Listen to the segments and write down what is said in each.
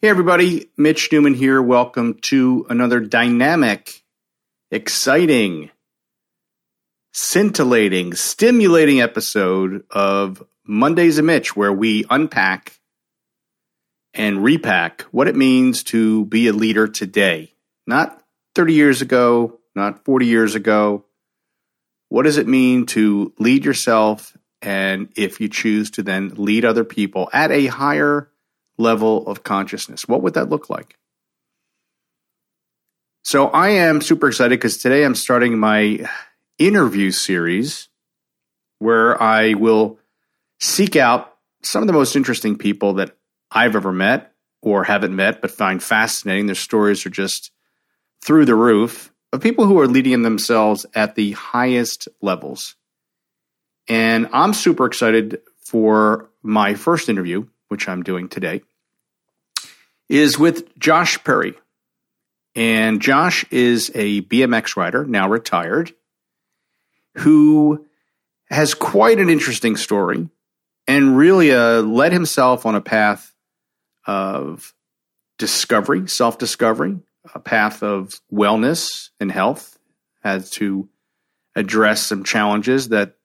Hey, everybody, Mitch Newman here. Welcome to another dynamic, exciting, scintillating, stimulating episode of Mondays and Mitch, where we unpack and repack what it means to be a leader today. Not 30 years ago, not 40 years ago. What does it mean to lead yourself and if you choose to then lead other people at a higher level of consciousness. What would that look like? So I am super excited because today I'm starting my interview series where I will seek out some of the most interesting people that I've ever met or haven't met, but find fascinating. Their stories are just through the roof of people who are leading themselves at the highest levels. And I'm super excited for my first interview, which I'm doing today is with Josh Perry. And Josh is a BMX rider, now retired, who has quite an interesting story and really uh, led himself on a path of discovery, self discovery, a path of wellness and health, had to address some challenges that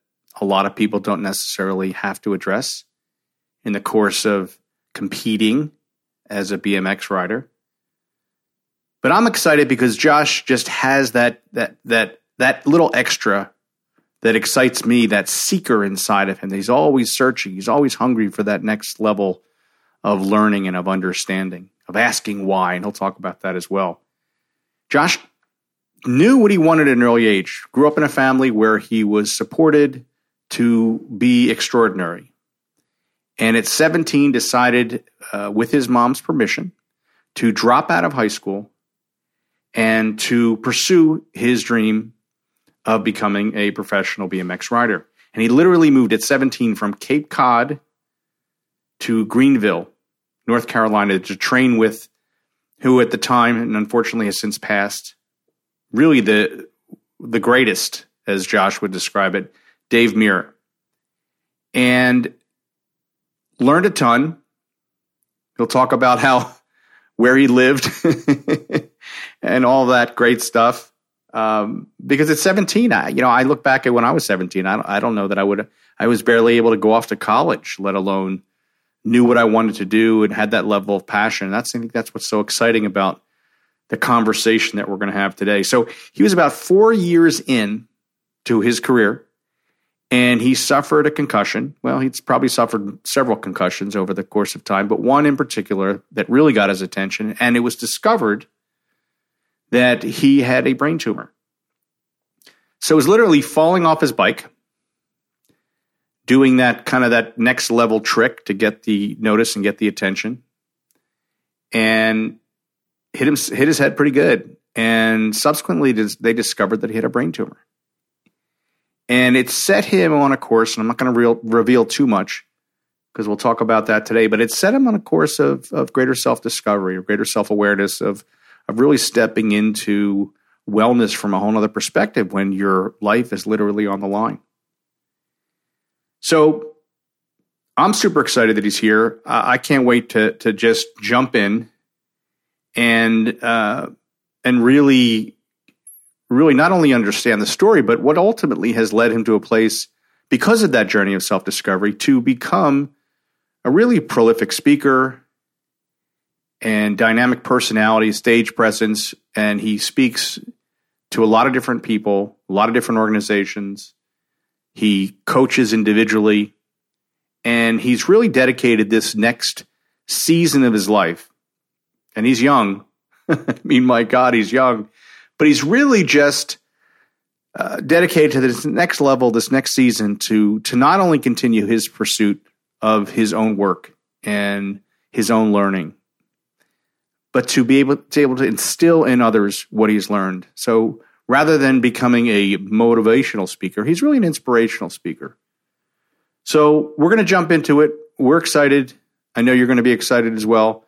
a lot of people don't necessarily have to address in the course of competing as a BMX rider. But I'm excited because Josh just has that that that that little extra that excites me, that seeker inside of him. He's always searching. He's always hungry for that next level of learning and of understanding, of asking why, and he'll talk about that as well. Josh knew what he wanted at an early age. Grew up in a family where he was supported to be extraordinary and at 17 decided uh, with his mom's permission to drop out of high school and to pursue his dream of becoming a professional BMX rider. And he literally moved at 17 from Cape Cod to Greenville, North Carolina, to train with who at the time, and unfortunately has since passed, really the the greatest, as Josh would describe it, Dave Mirra. And learned a ton. He'll talk about how where he lived and all that great stuff. Um, because at 17, I, you know, I look back at when I was 17. I don't, I don't know that I would. I was barely able to go off to college, let alone knew what I wanted to do and had that level of passion. That's I think that's what's so exciting about the conversation that we're going to have today. So he was about four years in to his career and he suffered a concussion. Well, he's probably suffered several concussions over the course of time, but one in particular that really got his attention, and it was discovered that he had a brain tumor. So it was literally falling off his bike, doing that kind of that next level trick to get the notice and get the attention, and hit him hit his head pretty good. And subsequently, they discovered that he had a brain tumor and it set him on a course. And I'm not going to re- reveal too much because we'll talk about that today. But it set him on a course of of greater self discovery or greater self awareness of of really stepping into wellness from a whole other perspective when your life is literally on the line. So I'm super excited that he's here. I can't wait to to just jump in and uh, and really really not only understand the story, but what ultimately has led him to a place because of that journey of self discovery to become a really prolific speaker and dynamic personality, stage presence, and he speaks to a lot of different people, a lot of different organizations. He coaches individually, and he's really dedicated this next season of his life. And he's young. I mean, my God, he's young, but he's really just uh, dedicated to this next level, this next season, to to not only continue his pursuit of his own work and his own learning, but to be able to able to instill in others what he's learned. So rather than becoming a motivational speaker, he's really an inspirational speaker. So we're going to jump into it. We're excited. I know you're going to be excited as well.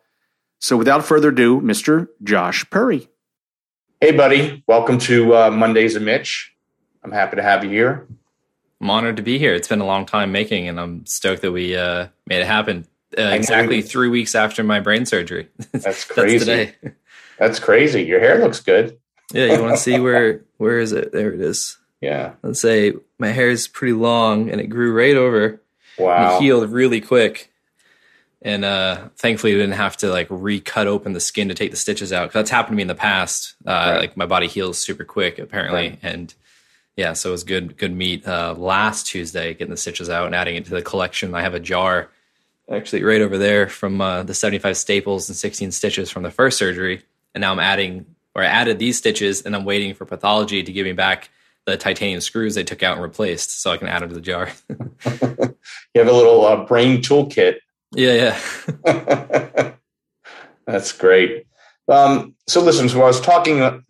So without further ado, Mr. Josh Perry. Hey, buddy. Welcome to uh, Mondays of Mitch. I'm happy to have you here. I'm honored to be here. It's been a long time making, and I'm stoked that we uh, made it happen uh, exactly three weeks after my brain surgery. That's crazy. That's, That's crazy. Your hair looks good. yeah, you want to see where where is it? There it is. Yeah. Let's say my hair is pretty long, and it grew right over. Wow. it healed really quick, and uh, thankfully we didn't have to like recut open the skin to take the stitches out. Cause that's happened to me in the past. Uh, right. Like my body heals super quick, apparently, right. and yeah, so it was good good meet uh, last Tuesday getting the stitches out and adding it to the collection. I have a jar actually right over there from uh, the 75 staples and 16 stitches from the first surgery. And now I'm adding, or I added these stitches and I'm waiting for pathology to give me back the titanium screws they took out and replaced so I can add them to the jar. you have a little uh, brain toolkit. Yeah, yeah. That's great. Um, so listen, so I was talking a,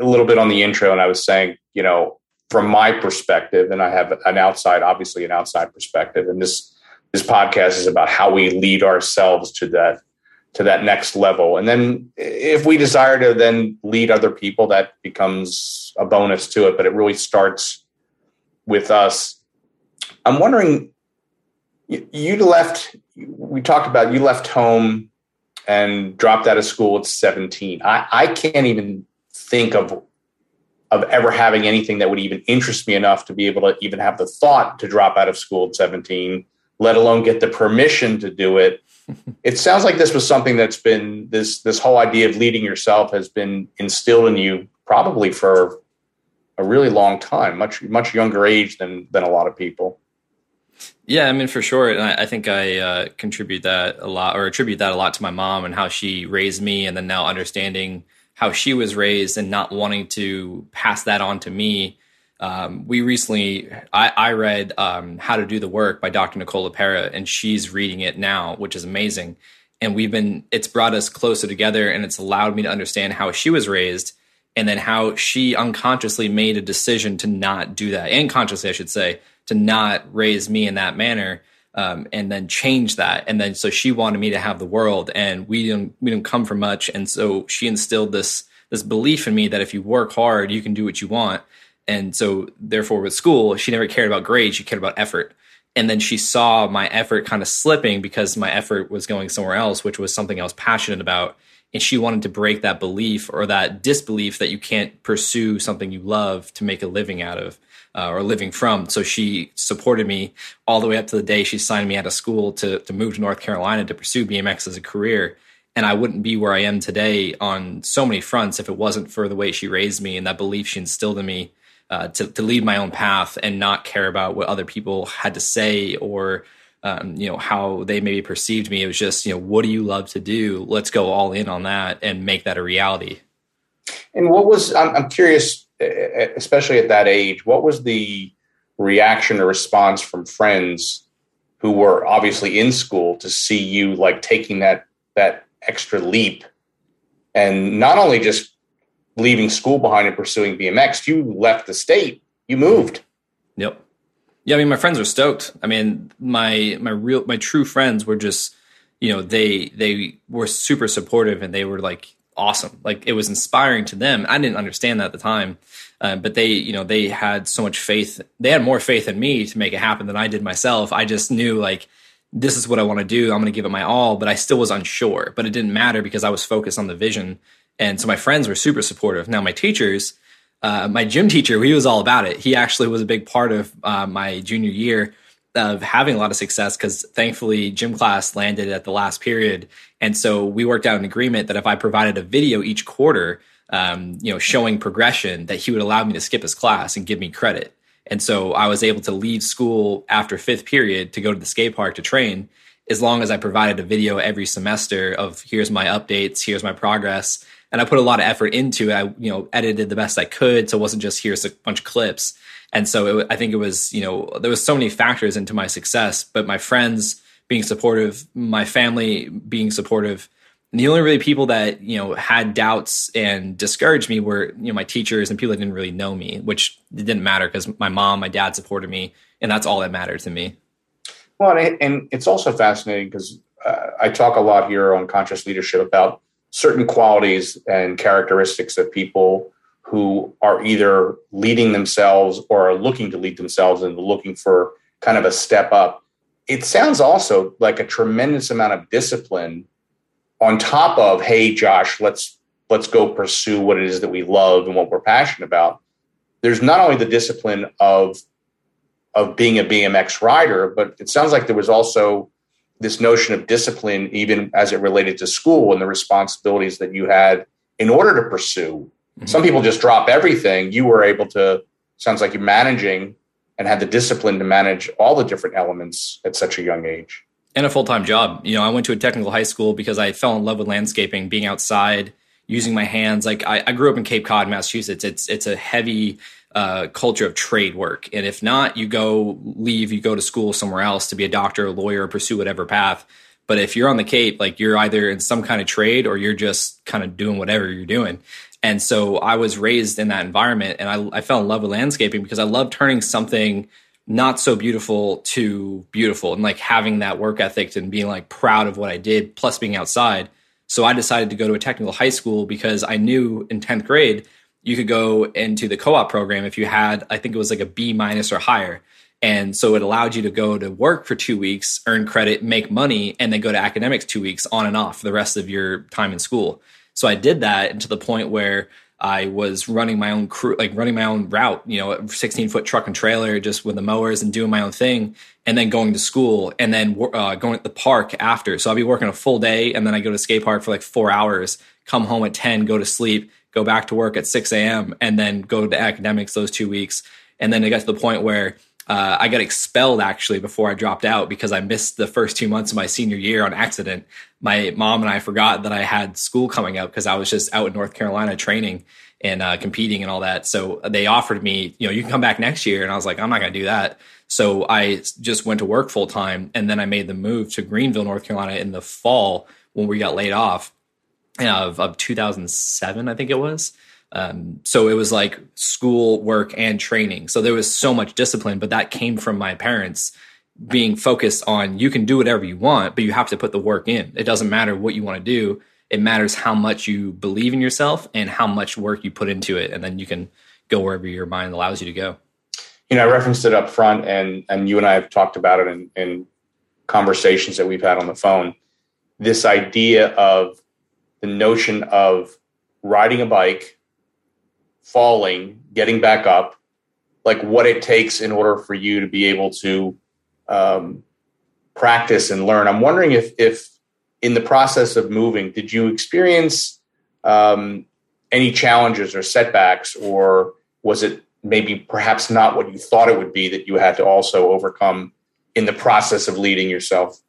little bit on the intro and I was saying, you know, from my perspective, and I have an outside, obviously an outside perspective, and this this podcast is about how we lead ourselves to that to that next level. And then if we desire to then lead other people, that becomes a bonus to it. But it really starts with us. I'm wondering, you left, we talked about you left home and dropped out of school at 17. I, I can't even think of of ever having anything that would even interest me enough to be able to even have the thought to drop out of school at 17 let alone get the permission to do it. it sounds like this was something that's been this this whole idea of leading yourself has been instilled in you probably for a really long time, much much younger age than than a lot of people. Yeah, I mean for sure, and I, I think I uh, contribute that a lot, or attribute that a lot to my mom and how she raised me, and then now understanding how she was raised and not wanting to pass that on to me um, we recently, I, I read um, How to Do the Work by Dr. Nicole LePera, and she's reading it now, which is amazing. And we've been, it's brought us closer together and it's allowed me to understand how she was raised and then how she unconsciously made a decision to not do that, and consciously, I should say, to not raise me in that manner. Um, and then change that. And then so she wanted me to have the world, and we didn't we didn't come from much. And so she instilled this this belief in me that if you work hard, you can do what you want. And so, therefore, with school, she never cared about grades, she cared about effort. And then she saw my effort kind of slipping because my effort was going somewhere else, which was something I was passionate about. And she wanted to break that belief or that disbelief that you can't pursue something you love to make a living out of uh, or living from. So she supported me all the way up to the day she signed me out of school to, to move to North Carolina to pursue BMX as a career. And I wouldn't be where I am today on so many fronts if it wasn't for the way she raised me and that belief she instilled in me uh, to, to lead my own path and not care about what other people had to say or um, you know how they maybe perceived me. It was just you know what do you love to do? Let's go all in on that and make that a reality. And what was I'm, I'm curious, especially at that age, what was the reaction or response from friends who were obviously in school to see you like taking that that extra leap and not only just leaving school behind and pursuing BMX. You left the state. You moved. Yep. Yeah, I mean, my friends were stoked. I mean, my my real my true friends were just, you know, they they were super supportive and they were like awesome. Like it was inspiring to them. I didn't understand that at the time, uh, but they, you know, they had so much faith. They had more faith in me to make it happen than I did myself. I just knew like this is what I want to do. I'm going to give it my all, but I still was unsure. But it didn't matter because I was focused on the vision and so my friends were super supportive. Now my teachers, uh, my gym teacher, he was all about it. He actually was a big part of uh, my junior year. Of having a lot of success because thankfully gym class landed at the last period, and so we worked out an agreement that if I provided a video each quarter, um, you know, showing progression, that he would allow me to skip his class and give me credit. And so I was able to leave school after fifth period to go to the skate park to train as long as I provided a video every semester of here's my updates, here's my progress. And I put a lot of effort into it. I, you know, edited the best I could. So it wasn't just here's a bunch of clips. And so it, I think it was, you know, there was so many factors into my success, but my friends being supportive, my family being supportive, and the only really people that, you know, had doubts and discouraged me were, you know, my teachers and people that didn't really know me, which didn't matter because my mom, my dad supported me. And that's all that mattered to me. Well, and it's also fascinating because uh, I talk a lot here on conscious leadership about certain qualities and characteristics of people who are either leading themselves or are looking to lead themselves and looking for kind of a step up. It sounds also like a tremendous amount of discipline on top of, hey, Josh, let's let's go pursue what it is that we love and what we're passionate about. There's not only the discipline of of being a BMX rider, but it sounds like there was also this notion of discipline, even as it related to school and the responsibilities that you had in order to pursue. Mm-hmm. Some people just drop everything. You were able to, sounds like you're managing and had the discipline to manage all the different elements at such a young age. And a full time job. You know, I went to a technical high school because I fell in love with landscaping, being outside, using my hands. Like I, I grew up in Cape Cod, Massachusetts. It's it's a heavy uh, culture of trade work. And if not, you go leave, you go to school somewhere else to be a doctor, a lawyer, pursue whatever path. But if you're on the Cape, like you're either in some kind of trade or you're just kind of doing whatever you're doing. And so I was raised in that environment and I, I fell in love with landscaping because I love turning something not so beautiful to beautiful and like having that work ethic and being like proud of what I did, plus being outside. So I decided to go to a technical high school because I knew in 10th grade you could go into the co-op program if you had i think it was like a b minus or higher and so it allowed you to go to work for two weeks earn credit make money and then go to academics two weeks on and off for the rest of your time in school so i did that and to the point where i was running my own crew like running my own route you know 16 foot truck and trailer just with the mowers and doing my own thing and then going to school and then uh, going to the park after so i'll be working a full day and then i go to skate park for like four hours come home at 10 go to sleep go back to work at 6 a.m. and then go to academics those two weeks. And then it got to the point where uh, I got expelled actually before I dropped out because I missed the first two months of my senior year on accident. My mom and I forgot that I had school coming up because I was just out in North Carolina training and uh, competing and all that. So they offered me, you know, you can come back next year. And I was like, I'm not going to do that. So I just went to work full time. And then I made the move to Greenville, North Carolina in the fall when we got laid off of, of 2007, I think it was. Um, so it was like school, work, and training. So there was so much discipline, but that came from my parents being focused on you can do whatever you want, but you have to put the work in. It doesn't matter what you want to do. It matters how much you believe in yourself and how much work you put into it. And then you can go wherever your mind allows you to go. You know, I referenced it up front and, and you and I have talked about it in, in conversations that we've had on the phone. This idea of the notion of riding a bike, falling, getting back up, like what it takes in order for you to be able to um, practice and learn. I'm wondering if, if in the process of moving, did you experience um, any challenges or setbacks, or was it maybe perhaps not what you thought it would be that you had to also overcome in the process of leading yourself?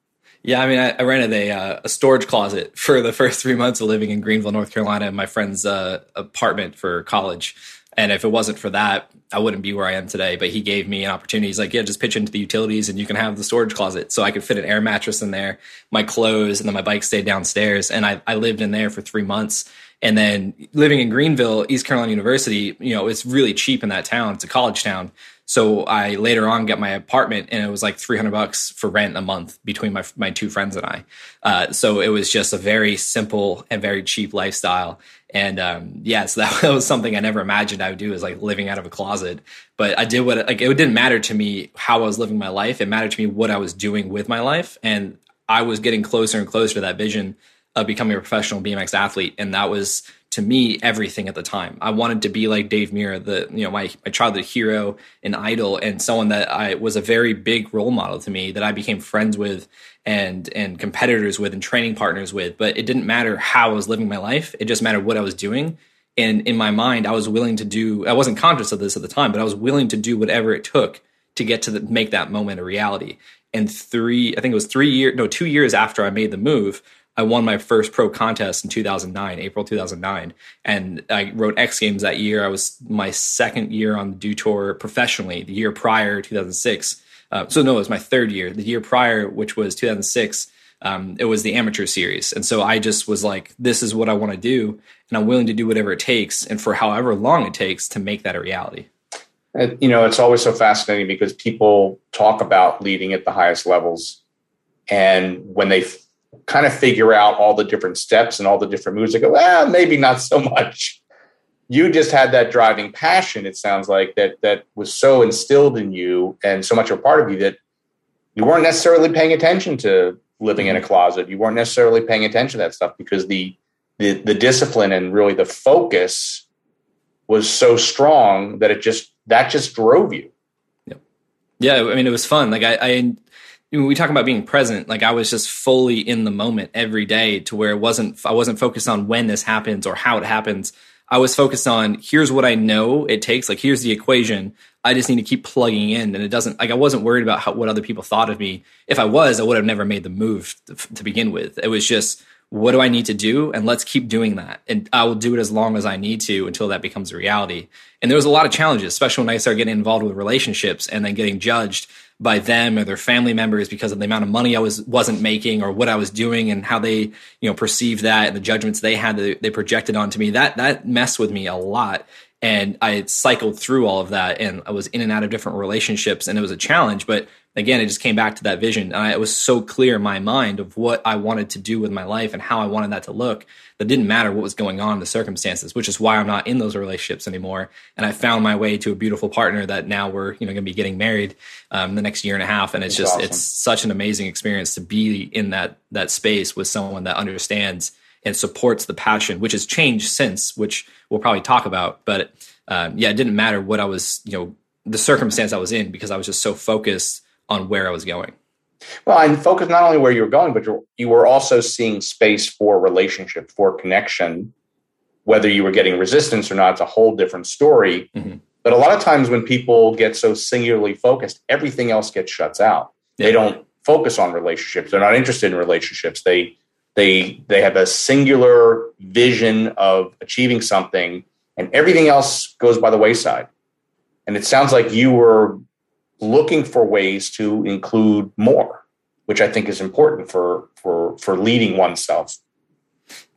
Yeah, I mean, I, I rented a, uh, a storage closet for the first three months of living in Greenville, North Carolina, in my friend's uh, apartment for college. And if it wasn't for that, I wouldn't be where I am today. But he gave me an opportunity. He's like, yeah, just pitch into the utilities and you can have the storage closet. So I could fit an air mattress in there, my clothes, and then my bike stayed downstairs. And I, I lived in there for three months. And then living in Greenville, East Carolina University, you know, it's really cheap in that town. It's a college town. So I later on got my apartment and it was like 300 bucks for rent a month between my, my two friends and I. Uh, so it was just a very simple and very cheap lifestyle. And um, yeah, so that, that was something I never imagined I would do is like living out of a closet. But I did what, like, it didn't matter to me how I was living my life. It mattered to me what I was doing with my life. And I was getting closer and closer to that vision of becoming a professional BMX athlete, and that was to me everything at the time. I wanted to be like Dave Mirra, the you know my my childhood hero and idol, and someone that I was a very big role model to me that I became friends with and and competitors with and training partners with. But it didn't matter how I was living my life; it just mattered what I was doing. And in my mind, I was willing to do. I wasn't conscious of this at the time, but I was willing to do whatever it took to get to the, make that moment a reality. And three, I think it was three years, no, two years after I made the move, I won my first pro contest in 2009, April 2009, and I wrote X Games that year. I was my second year on the Dew Tour professionally. The year prior, 2006. Uh, so no, it was my third year. The year prior, which was 2006, um, it was the amateur series, and so I just was like, "This is what I want to do, and I'm willing to do whatever it takes, and for however long it takes to make that a reality." You know, it's always so fascinating because people talk about leading at the highest levels, and when they kind of figure out all the different steps and all the different moves. I go, well, maybe not so much. You just had that driving passion. It sounds like that that was so instilled in you and so much a part of you that you weren't necessarily paying attention to living in a mm-hmm. closet. You weren't necessarily paying attention to that stuff because the the, the discipline and really the focus was so strong that it just that just drove you. Yeah, yeah. I mean, it was fun. Like I, I when we talk about being present, like I was just fully in the moment every day to where it wasn't I wasn't focused on when this happens or how it happens. I was focused on here's what I know it takes. Like here's the equation. I just need to keep plugging in, and it doesn't. Like I wasn't worried about how, what other people thought of me. If I was, I would have never made the move to, to begin with. It was just what do I need to do, and let's keep doing that. And I will do it as long as I need to until that becomes a reality. And there was a lot of challenges, especially when I started getting involved with relationships and then getting judged by them or their family members because of the amount of money I was wasn't making or what I was doing and how they you know perceived that and the judgments they had that they projected onto me. That that messed with me a lot. And I cycled through all of that and I was in and out of different relationships and it was a challenge but again, it just came back to that vision. And I, it was so clear in my mind of what I wanted to do with my life and how I wanted that to look that didn't matter what was going on in the circumstances, which is why I'm not in those relationships anymore. And I found my way to a beautiful partner that now we're, you know, going to be getting married um, the next year and a half. And it's That's just, awesome. it's such an amazing experience to be in that, that space with someone that understands and supports the passion, which has changed since, which we'll probably talk about. But um, yeah, it didn't matter what I was, you know, the circumstance I was in because I was just so focused on where I was going. Well, and focus not only where you were going, but you were also seeing space for relationship, for connection. Whether you were getting resistance or not, it's a whole different story. Mm-hmm. But a lot of times when people get so singularly focused, everything else gets shuts out. Yeah. They don't focus on relationships. They're not interested in relationships. They they they have a singular vision of achieving something, and everything else goes by the wayside. And it sounds like you were looking for ways to include more, which I think is important for for for leading oneself.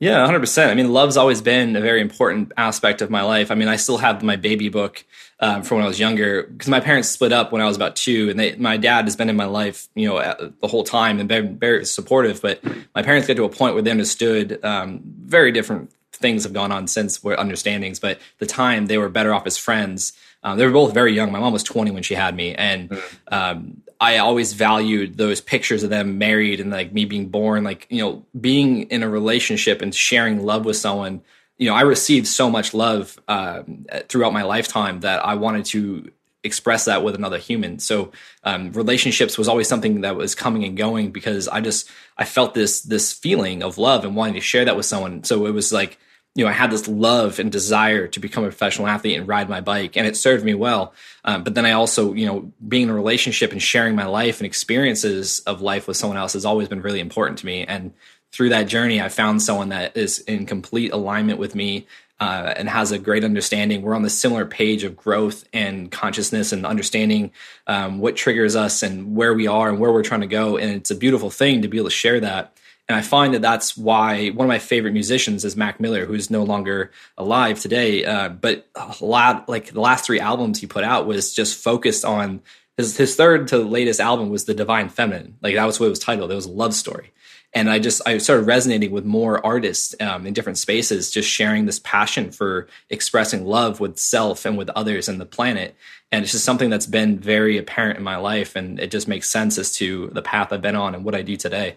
Yeah, 100%. I mean, love's always been a very important aspect of my life. I mean, I still have my baby book um, from when I was younger because my parents split up when I was about two, and they, my dad has been in my life, you know, the whole time and been very supportive. But my parents got to a point where they understood um, very different things have gone on since were understandings, but the time they were better off as friends. Um, they were both very young. My mom was 20 when she had me, and mm. um, I always valued those pictures of them married and like me being born, like you know, being in a relationship and sharing love with someone. You know, I received so much love uh, throughout my lifetime that I wanted to express that with another human. So um, relationships was always something that was coming and going because I just I felt this this feeling of love and wanting to share that with someone. So it was like you know, I had this love and desire to become a professional athlete and ride my bike, and it served me well. Um, but then I also, you know, being in a relationship and sharing my life and experiences of life with someone else has always been really important to me. And through that journey, I found someone that is in complete alignment with me uh, and has a great understanding. We're on the similar page of growth and consciousness and understanding um, what triggers us and where we are and where we're trying to go. And it's a beautiful thing to be able to share that. And I find that that's why one of my favorite musicians is Mac Miller, who's no longer alive today. Uh, but a lot, like the last three albums he put out was just focused on his, his third to latest album was The Divine Feminine. Like that was what it was titled. It was a love story. And I just, I started resonating with more artists um, in different spaces, just sharing this passion for expressing love with self and with others and the planet. And it's just something that's been very apparent in my life. And it just makes sense as to the path I've been on and what I do today.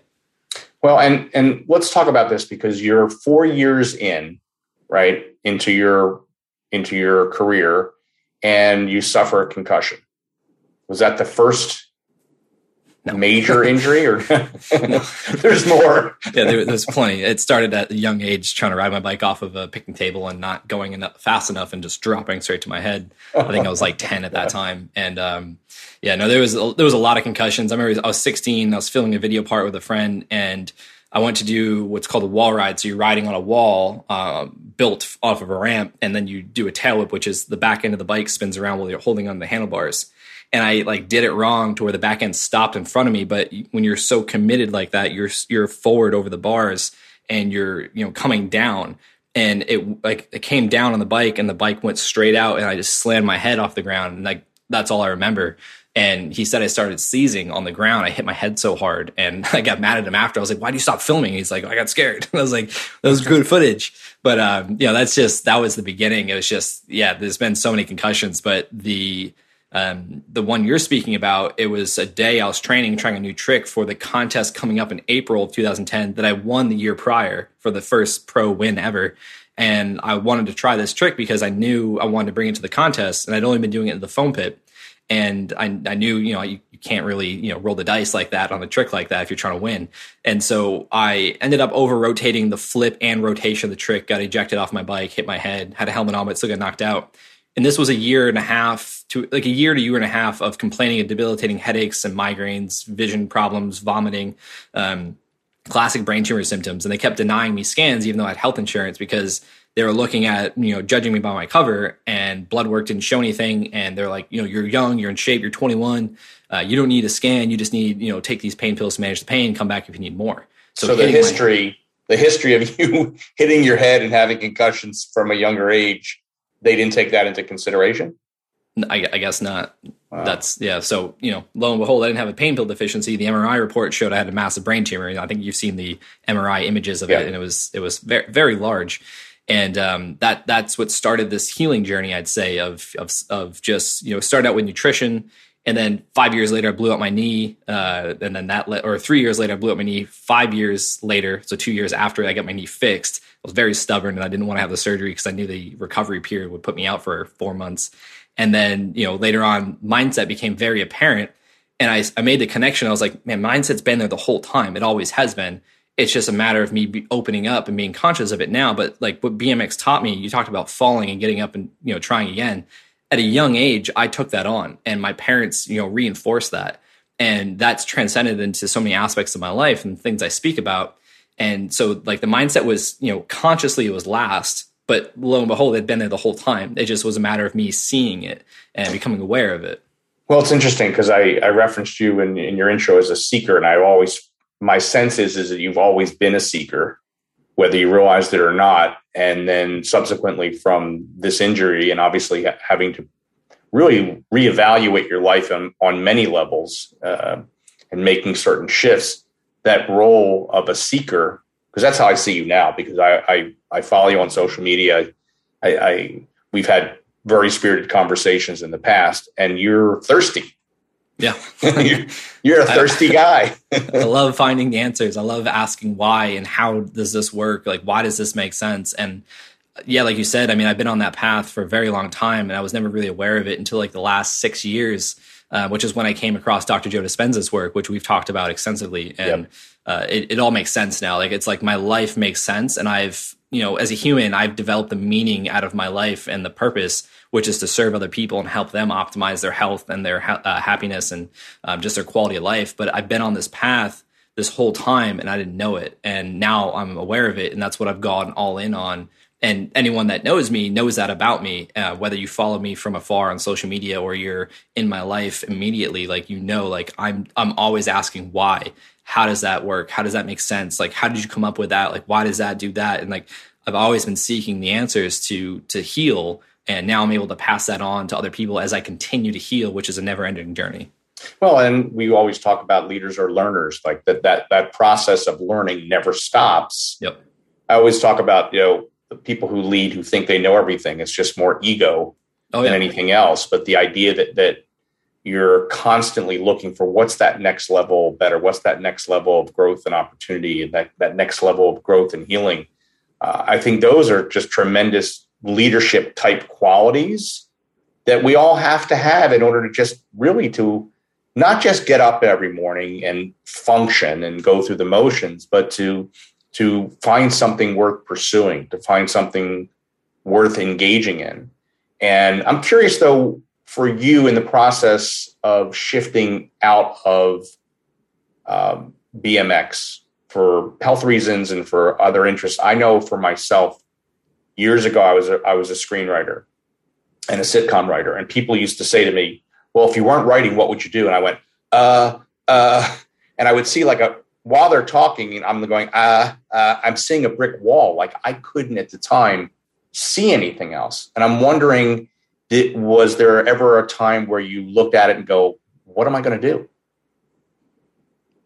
Well, and and let's talk about this because you're four years in, right, into your into your career, and you suffer a concussion. Was that the first no. major injury or there's more. Yeah there, there's plenty. It started at a young age trying to ride my bike off of a picnic table and not going enough, fast enough and just dropping straight to my head. I think i was like 10 at that time. And um, yeah no there was there was a lot of concussions. I remember i was 16 i was filming a video part with a friend and I went to do what's called a wall ride. So you're riding on a wall uh, built off of a ramp, and then you do a tail whip, which is the back end of the bike spins around while you're holding on the handlebars and I like did it wrong to where the back end stopped in front of me. But when you're so committed like that, you're you're forward over the bars and you're you know coming down, and it like it came down on the bike and the bike went straight out, and I just slammed my head off the ground, and like that's all I remember. And he said I started seizing on the ground. I hit my head so hard, and I got mad at him after. I was like, "Why do you stop filming?" He's like, "I got scared." I was like, "That was good footage." But um, you know, that's just that was the beginning. It was just yeah. There's been so many concussions, but the um, the one you're speaking about, it was a day I was training, trying a new trick for the contest coming up in April of 2010 that I won the year prior for the first pro win ever. And I wanted to try this trick because I knew I wanted to bring it to the contest, and I'd only been doing it in the foam pit. And I, I knew, you know, you, you can't really, you know, roll the dice like that on a trick like that if you're trying to win. And so I ended up over rotating the flip and rotation of the trick, got ejected off my bike, hit my head, had a helmet on, but still got knocked out and this was a year and a half to like a year to year and a half of complaining of debilitating headaches and migraines, vision problems, vomiting, um, classic brain tumor symptoms. And they kept denying me scans, even though I had health insurance, because they were looking at, you know, judging me by my cover and blood work didn't show anything. And they're like, you know, you're young, you're in shape, you're 21. Uh, you don't need a scan. You just need, you know, take these pain pills to manage the pain, come back if you need more. So, so the history, my- the history of you hitting your head and having concussions from a younger age they didn't take that into consideration. I, I guess not. Wow. That's yeah. So you know, lo and behold, I didn't have a pain pill deficiency. The MRI report showed I had a massive brain tumor. I think you've seen the MRI images of yeah. it, and it was it was very very large. And um, that that's what started this healing journey. I'd say of of of just you know start out with nutrition, and then five years later I blew out my knee, uh, and then that le- or three years later I blew out my knee. Five years later, so two years after I got my knee fixed, was very stubborn and I didn't want to have the surgery because I knew the recovery period would put me out for four months. And then, you know, later on, mindset became very apparent. And I, I made the connection. I was like, man, mindset's been there the whole time. It always has been. It's just a matter of me opening up and being conscious of it now. But like what BMX taught me, you talked about falling and getting up and, you know, trying again. At a young age, I took that on and my parents, you know, reinforced that. And that's transcended into so many aspects of my life and things I speak about and so like the mindset was, you know, consciously it was last, but lo and behold, it'd been there the whole time. It just was a matter of me seeing it and becoming aware of it. Well, it's interesting because I, I referenced you in, in your intro as a seeker, and I've always my sense is is that you've always been a seeker, whether you realized it or not. And then subsequently from this injury, and obviously having to really reevaluate your life on, on many levels uh, and making certain shifts, that role of a seeker because that's how I see you now. Because I I, I follow you on social media. I, I we've had very spirited conversations in the past, and you're thirsty. Yeah, you're, a thirsty guy. I love finding the answers. I love asking why and how does this work? Like, why does this make sense? And yeah, like you said, I mean, I've been on that path for a very long time, and I was never really aware of it until like the last six years uh, which is when I came across Dr. Joe Dispenza's work, which we've talked about extensively, and yep. uh, it, it all makes sense now. Like it's like my life makes sense, and I've you know as a human, I've developed the meaning out of my life and the purpose, which is to serve other people and help them optimize their health and their ha- uh, happiness and um, just their quality of life. But I've been on this path this whole time, and I didn't know it, and now I'm aware of it, and that's what I've gone all in on and anyone that knows me knows that about me. Uh, whether you follow me from afar on social media or you're in my life immediately like you know like i'm i'm always asking why. How does that work? How does that make sense? Like how did you come up with that? Like why does that do that? And like i've always been seeking the answers to to heal. And now i'm able to pass that on to other people as i continue to heal which is a never ending journey. Well and we always talk about leaders or learners like that that that process of learning never stops. Yep. I always talk about you know the people who lead who think they know everything. It's just more ego oh, than yeah. anything else. But the idea that that you're constantly looking for what's that next level better, what's that next level of growth and opportunity, and that, that next level of growth and healing. Uh, I think those are just tremendous leadership type qualities that we all have to have in order to just really to not just get up every morning and function and go through the motions, but to to find something worth pursuing, to find something worth engaging in. And I'm curious though, for you in the process of shifting out of um, BMX for health reasons and for other interests. I know for myself, years ago, I was a, I was a screenwriter and a sitcom writer, and people used to say to me, "Well, if you weren't writing, what would you do?" And I went, "Uh, uh," and I would see like a while they're talking, I'm going, uh, uh, I'm seeing a brick wall. Like I couldn't at the time see anything else. And I'm wondering, did, was there ever a time where you looked at it and go, what am I going to do?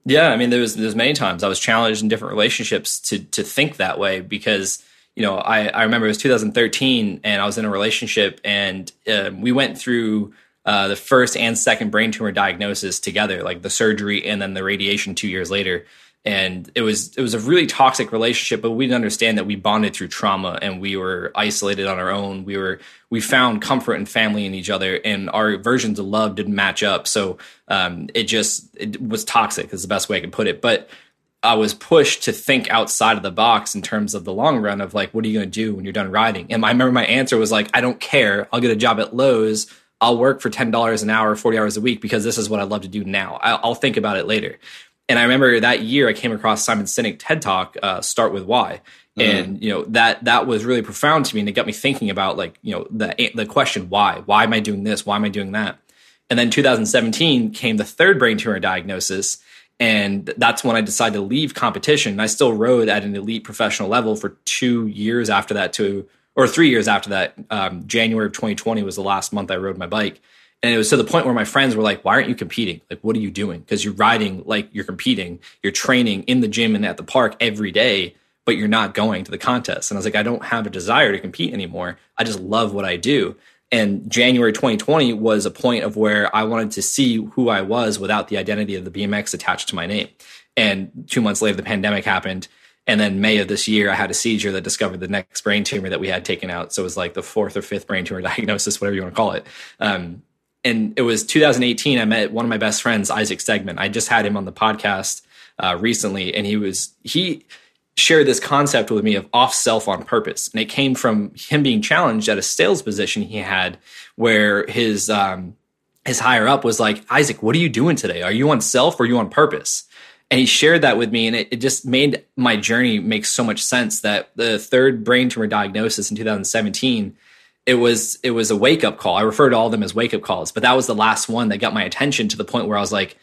Yeah, I mean, there was there's many times I was challenged in different relationships to to think that way because you know I I remember it was 2013 and I was in a relationship and uh, we went through uh, the first and second brain tumor diagnosis together, like the surgery and then the radiation two years later. And it was it was a really toxic relationship but we didn't understand that we bonded through trauma and we were isolated on our own. We were we found comfort and family in each other and our versions of love didn't match up. So um, it just it was toxic is the best way i could put it. But i was pushed to think outside of the box in terms of the long run of like what are you going to do when you're done riding? And i remember my answer was like i don't care. I'll get a job at Lowe's I'll work for $10 an hour, 40 hours a week because this is what I love to do now. I'll think about it later and I remember that year I came across Simon Sinek TED Talk, uh, "Start with Why," mm-hmm. and you know that that was really profound to me, and it got me thinking about like you know the the question why why am I doing this why am I doing that, and then 2017 came the third brain tumor diagnosis, and that's when I decided to leave competition. I still rode at an elite professional level for two years after that, to or three years after that. Um, January of 2020 was the last month I rode my bike and it was to the point where my friends were like, why aren't you competing? Like, what are you doing? Because you're riding like you're competing, you're training in the gym and at the park every day, but you're not going to the contest. And I was like, I don't have a desire to compete anymore. I just love what I do. And January 2020 was a point of where I wanted to see who I was without the identity of the BMX attached to my name. And two months later, the pandemic happened. And then May of this year, I had a seizure that discovered the next brain tumor that we had taken out. So it was like the fourth or fifth brain tumor diagnosis, whatever you want to call it. Um, and it was 2018. I met one of my best friends, Isaac Stegman. I just had him on the podcast uh, recently, and he was he shared this concept with me of off self on purpose, and it came from him being challenged at a sales position he had, where his um, his higher up was like, Isaac, what are you doing today? Are you on self or are you on purpose? And he shared that with me, and it, it just made my journey make so much sense. That the third brain tumor diagnosis in 2017 it was it was a wake up call. I refer to all of them as wake up calls, but that was the last one that got my attention to the point where I was like,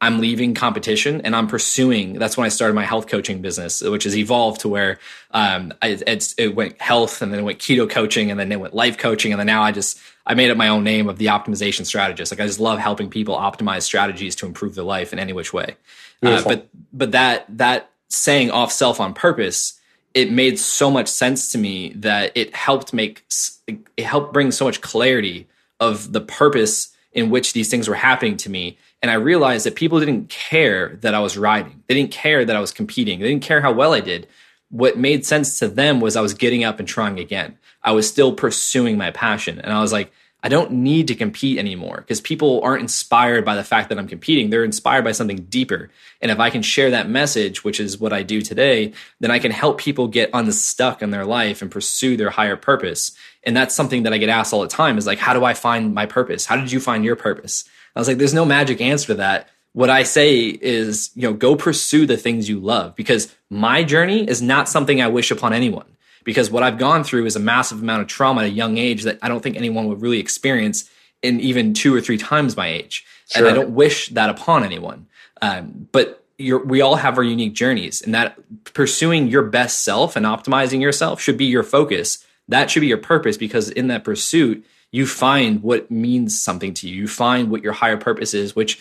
I'm leaving competition and I'm pursuing. That's when I started my health coaching business, which has evolved to where um, I, it went health and then it went keto coaching and then it went life coaching and then now I just I made up my own name of the optimization strategist. Like I just love helping people optimize strategies to improve their life in any which way. Uh, but but that that saying off self on purpose it made so much sense to me that it helped make it helped bring so much clarity of the purpose in which these things were happening to me. And i realized that people didn't care that i was riding. They didn't care that i was competing. They didn't care how well i did. What made sense to them was i was getting up and trying again. I was still pursuing my passion. And i was like I don't need to compete anymore because people aren't inspired by the fact that I'm competing. They're inspired by something deeper. And if I can share that message, which is what I do today, then I can help people get unstuck in their life and pursue their higher purpose. And that's something that I get asked all the time is like, how do I find my purpose? How did you find your purpose? I was like, there's no magic answer to that. What I say is, you know, go pursue the things you love because my journey is not something I wish upon anyone because what I've gone through is a massive amount of trauma at a young age that I don't think anyone would really experience in even two or three times my age. Sure. And I don't wish that upon anyone. Um, but we all have our unique journeys, and that pursuing your best self and optimizing yourself should be your focus. That should be your purpose because in that pursuit, you find what means something to you. You find what your higher purpose is, which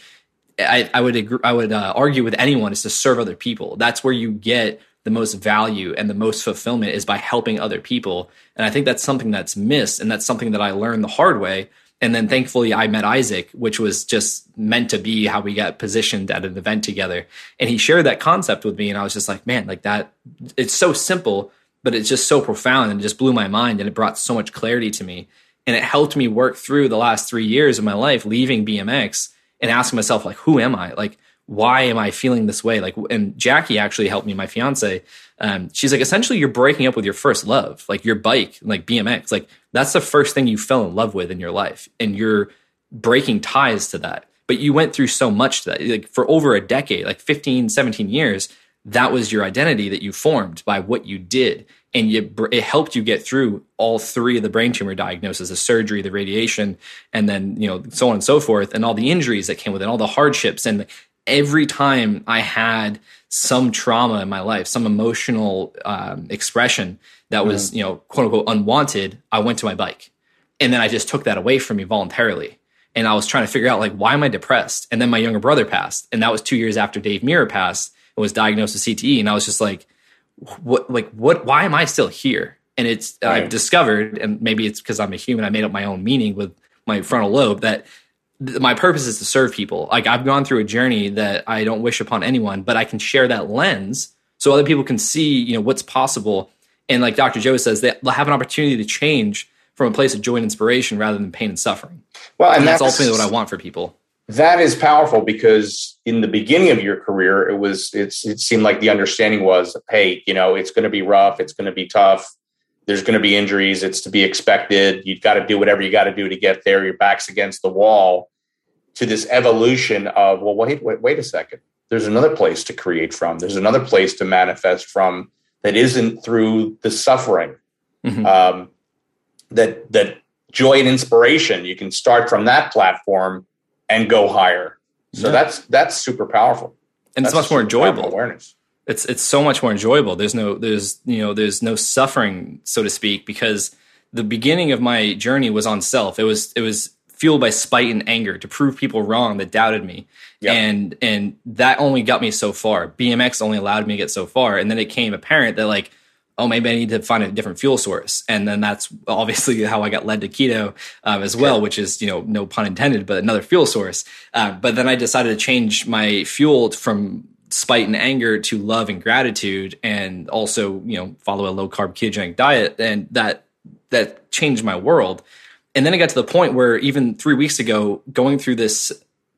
I, I would agree, I would uh, argue with anyone is to serve other people. That's where you get the most value and the most fulfillment is by helping other people. And I think that's something that's missed. And that's something that I learned the hard way And then thankfully I met Isaac, which was just meant to be how we got positioned at an event together. And he shared that concept with me. And I was just like, man, like that, it's so simple, but it's just so profound and it just blew my mind. And it brought so much clarity to me. And it helped me work through the last three years of my life, leaving BMX and asking myself, like, who am I? Like, why am I feeling this way? Like, and Jackie actually helped me, my fiance. Um, she's like, essentially, you're breaking up with your first love, like your bike, like BMX. Like, that's the first thing you fell in love with in your life. And you're breaking ties to that. But you went through so much to that, like for over a decade, like 15, 17 years, that was your identity that you formed by what you did. And you, it helped you get through all three of the brain tumor diagnoses, the surgery, the radiation, and then, you know, so on and so forth, and all the injuries that came with it, all the hardships. And every time I had some trauma in my life, some emotional um, expression, that was, mm. you know, quote unquote unwanted, I went to my bike. And then I just took that away from me voluntarily. And I was trying to figure out like why am I depressed? And then my younger brother passed. And that was two years after Dave Mirra passed and was diagnosed with CTE. And I was just like, what like what why am I still here? And it's right. I've discovered, and maybe it's because I'm a human, I made up my own meaning with my frontal lobe that th- my purpose is to serve people. Like I've gone through a journey that I don't wish upon anyone, but I can share that lens so other people can see, you know, what's possible and like Dr. Joe says, they'll have an opportunity to change from a place of joy and inspiration rather than pain and suffering. Well, and, and that's, that's ultimately what I want for people. That is powerful because in the beginning of your career, it was it's it seemed like the understanding was, hey, you know, it's going to be rough, it's going to be tough, there's going to be injuries, it's to be expected. You've got to do whatever you got to do to get there. Your back's against the wall. To this evolution of, well, wait, wait, wait a second. There's another place to create from. There's another place to manifest from that isn't through the suffering. Mm-hmm. Um, that that joy and inspiration you can start from that platform and go higher. So yeah. that's that's super powerful. And that's it's much more enjoyable. Awareness. It's it's so much more enjoyable. There's no there's you know there's no suffering so to speak because the beginning of my journey was on self. It was it was fueled by spite and anger to prove people wrong that doubted me. Yep. And and that only got me so far. BMX only allowed me to get so far. And then it came apparent that like, oh, maybe I need to find a different fuel source. And then that's obviously how I got led to keto um, as well, which is you know no pun intended, but another fuel source. Uh, but then I decided to change my fuel from spite and anger to love and gratitude, and also you know follow a low carb ketogenic diet, and that that changed my world. And then it got to the point where even three weeks ago, going through this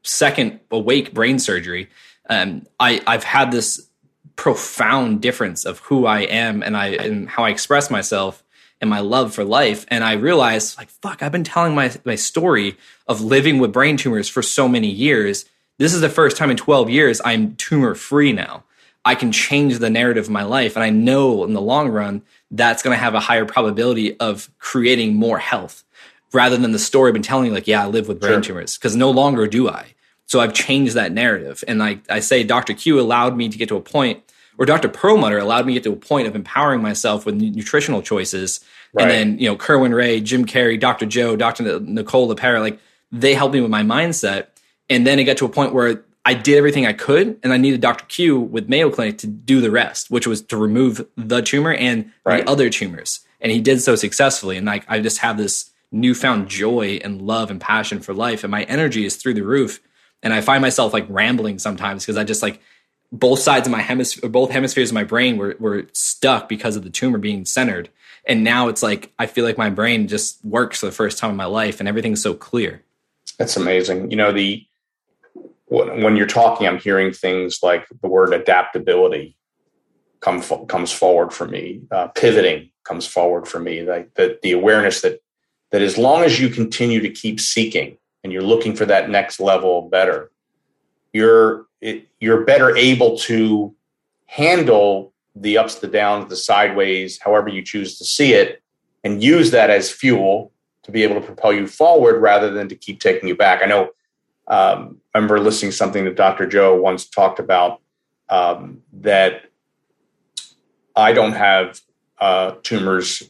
second awake brain surgery, um, I, I've had this profound difference of who I am and I and how I express myself and my love for life. And I realized, like, fuck, I've been telling my my story of living with brain tumors for so many years. This is the first time in 12 years I'm tumor free now. I can change the narrative of my life. And I know in the long run, that's going to have a higher probability of creating more health rather than the story I've been telling like, yeah, I live with brain sure. tumors, because no longer do I. So I've changed that narrative. And I, I say Dr. Q allowed me to get to a point, or Dr. Perlmutter allowed me to get to a point of empowering myself with nutritional choices. Right. And then, you know, Kerwin Rae, Jim Carrey, Dr. Joe, Dr. Nicole LePera, like they helped me with my mindset. And then it got to a point where I did everything I could, and I needed Dr. Q with Mayo Clinic to do the rest, which was to remove the tumor and right. the other tumors. And he did so successfully. And like I just have this newfound joy and love and passion for life and my energy is through the roof and i find myself like rambling sometimes because i just like both sides of my hemisphere both hemispheres of my brain were, were stuck because of the tumor being centered and now it's like i feel like my brain just works for the first time in my life and everything's so clear that's amazing you know the when you're talking i'm hearing things like the word adaptability come comes forward for me uh, pivoting comes forward for me like the, the awareness that that as long as you continue to keep seeking and you're looking for that next level better, you're it, you're better able to handle the ups, the downs, the sideways, however you choose to see it, and use that as fuel to be able to propel you forward rather than to keep taking you back. I know. Um, I remember listening to something that Dr. Joe once talked about um, that I don't have uh, tumors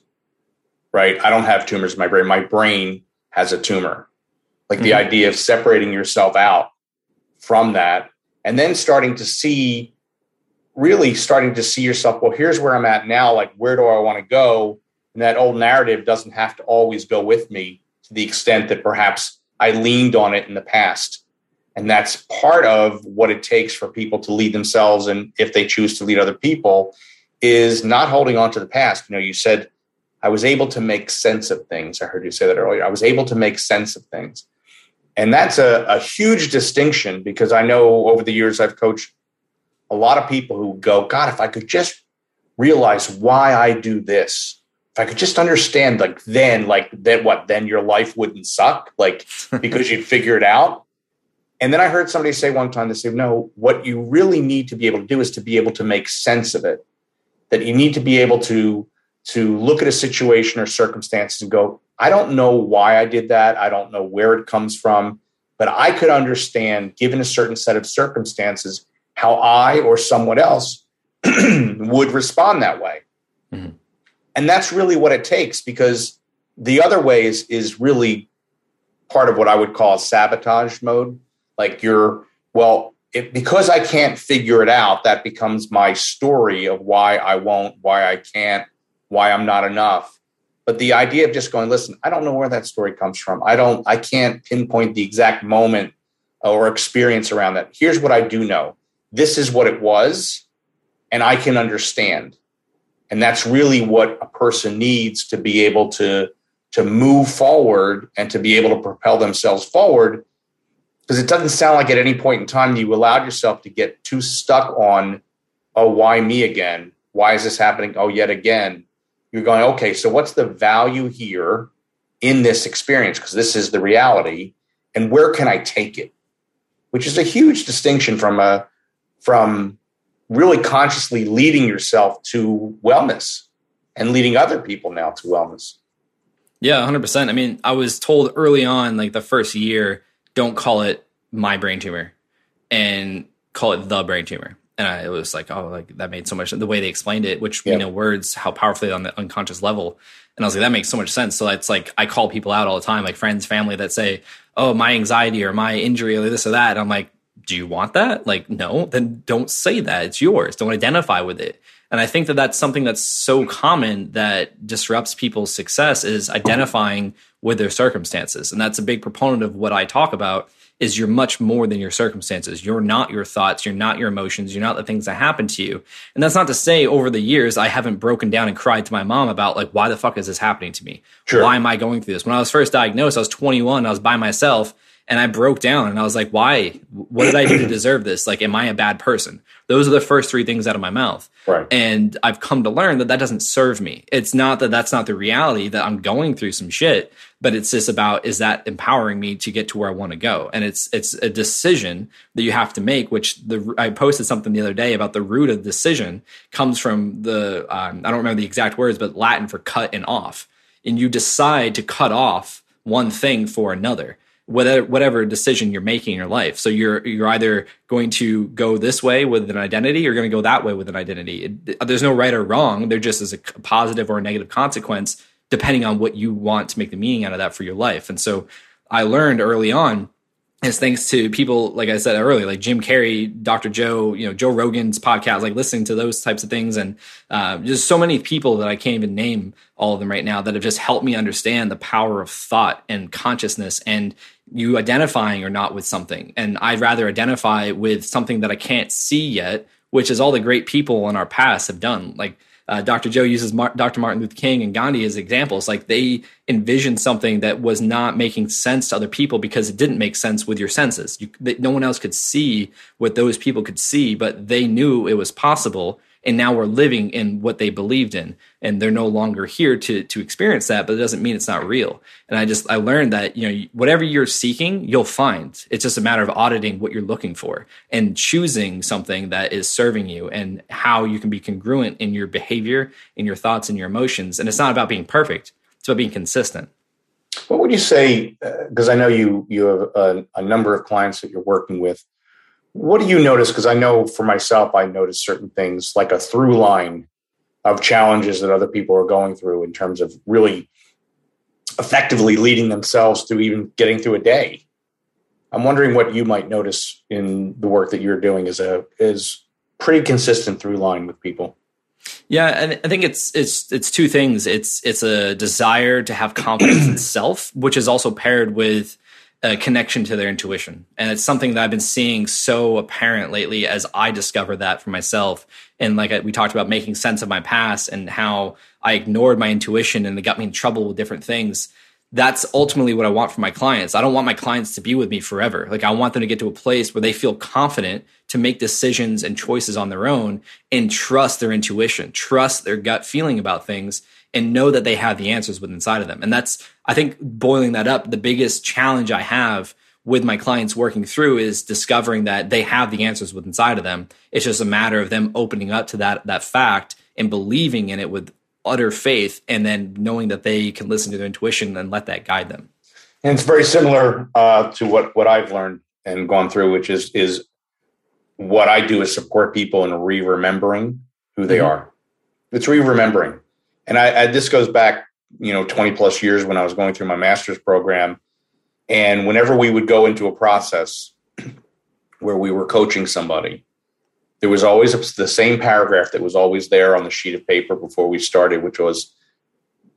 right? I don't have tumors in my brain. My brain has a tumor. Like mm-hmm. the idea of separating yourself out from that and then starting to see, really starting to see yourself, well, here's where I'm at now. Like, where do I want to go? And that old narrative doesn't have to always go with me to the extent that perhaps I leaned on it in the past. And that's part of what it takes for people to lead themselves. And if they choose to lead other people, is not holding on to the past. You know, you said, I was able to make sense of things. I heard you say that earlier. I was able to make sense of things. And that's a, a huge distinction because I know over the years I've coached a lot of people who go, God, if I could just realize why I do this, if I could just understand, like, then, like, then what, then your life wouldn't suck, like, because you'd figure it out. And then I heard somebody say one time, they say, no, what you really need to be able to do is to be able to make sense of it. That you need to be able to to look at a situation or circumstances and go, I don't know why I did that. I don't know where it comes from, but I could understand, given a certain set of circumstances, how I or someone else would respond that way. Mm-hmm. And that's really what it takes because the other way is, is really part of what I would call sabotage mode. Like you're, well, it, because I can't figure it out, that becomes my story of why I won't, why I can't, why I'm not enough. But the idea of just going, listen, I don't know where that story comes from. I don't, I can't pinpoint the exact moment or experience around that. Here's what I do know this is what it was, and I can understand. And that's really what a person needs to be able to, to move forward and to be able to propel themselves forward. Because it doesn't sound like at any point in time you allowed yourself to get too stuck on, oh, why me again? Why is this happening? Oh, yet again. You're going, okay, so what's the value here in this experience? Because this is the reality. And where can I take it? Which is a huge distinction from a from really consciously leading yourself to wellness and leading other people now to wellness. Yeah, 100%. I mean, I was told early on, like the first year, don't call it my brain tumor and call it the brain tumor. And I, it was like, oh, like that made so much the way they explained it, which you know words, how powerfully on the unconscious level. And I was like, that makes so much sense. So it's like I call people out all the time, like friends, family that say, oh, my anxiety or my injury or this or that. And I'm like, do you want that? Like, no, then don't say that. It's yours. Don't identify with it. And I think that that's something that's so common that disrupts people's success is identifying with their circumstances. And that's a big proponent of what I talk about is you're much more than your circumstances. You're not your thoughts. You're not your emotions. You're not the things that happen to you. And that's not to say over the years, I haven't broken down and cried to my mom about like, why the fuck is this happening to me? Sure. Why am I going through this? When I was first diagnosed, I was 21. I was by myself and I broke down and I was like, why? What did I do to deserve this? Like, am I a bad person? Those are the first three things out of my mouth. Right. And I've come to learn that that doesn't serve me. It's not that that's not the reality that I'm going through some shit, but it's just about is that empowering me to get to where I want to go? And it's it's a decision that you have to make. Which the I posted something the other day about the root of decision comes from the um, I don't remember the exact words, but Latin for cut and off. And you decide to cut off one thing for another whatever whatever decision you're making in your life. So you're you're either going to go this way with an identity, or you're going to go that way with an identity. It, there's no right or wrong. There just is a positive or a negative consequence depending on what you want to make the meaning out of that for your life. And so I learned early on is thanks to people like I said earlier, like Jim Carrey, Dr. Joe, you know, Joe Rogan's podcast, like listening to those types of things, and uh, just so many people that I can't even name all of them right now that have just helped me understand the power of thought and consciousness and you identifying or not with something. And I'd rather identify with something that I can't see yet, which is all the great people in our past have done. Like uh, Dr. Joe uses Mar- Dr. Martin Luther King and Gandhi as examples. Like they envisioned something that was not making sense to other people because it didn't make sense with your senses. You, no one else could see what those people could see, but they knew it was possible and now we're living in what they believed in and they're no longer here to to experience that but it doesn't mean it's not real. And i just i learned that you know whatever you're seeking you'll find. It's just a matter of auditing what you're looking for and choosing something that is serving you and how you can be congruent in your behavior in your thoughts and your emotions. And it's not about being perfect. It's about being consistent. What would you say because uh, i know you you have a, a number of clients that you're working with what do you notice? Because I know for myself, I notice certain things like a through line of challenges that other people are going through in terms of really effectively leading themselves through even getting through a day. I'm wondering what you might notice in the work that you're doing is a is pretty consistent through line with people. Yeah, and I think it's it's it's two things. It's it's a desire to have confidence in self, which is also paired with a connection to their intuition. And it's something that I've been seeing so apparent lately as I discover that for myself. And like we talked about making sense of my past and how I ignored my intuition and it got me in trouble with different things that's ultimately what I want for my clients. I don't want my clients to be with me forever. Like I want them to get to a place where they feel confident to make decisions and choices on their own and trust their intuition, trust their gut feeling about things and know that they have the answers within inside of them. And that's I think boiling that up, the biggest challenge I have with my clients working through is discovering that they have the answers within inside of them. It's just a matter of them opening up to that that fact and believing in it with utter faith and then knowing that they can listen to their intuition and let that guide them. And it's very similar uh, to what what I've learned and gone through, which is is what I do is support people in re-remembering who they mm-hmm. are. It's re-remembering, and I, I this goes back you know 20 plus years when I was going through my master's program, and whenever we would go into a process where we were coaching somebody, there was always the same paragraph that was always there on the sheet of paper before we started, which was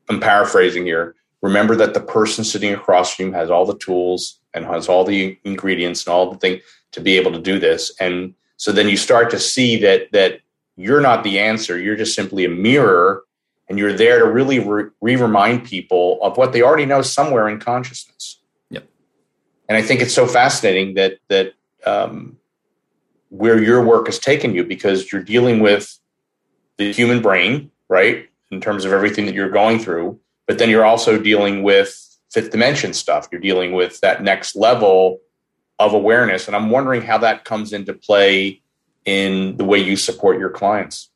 I'm paraphrasing here. Remember that the person sitting across from you has all the tools and has all the ingredients and all the thing to be able to do this. And so then you start to see that that you're not the answer. You're just simply a mirror, and you're there to really re remind people of what they already know somewhere in consciousness. Yep. And I think it's so fascinating that that um, where your work has taken you because you're dealing with the human brain, right? In terms of everything that you're going through, but then you're also dealing with fifth dimension stuff. You're dealing with that next level of awareness. And I'm wondering how that comes into play in the way you support your clients.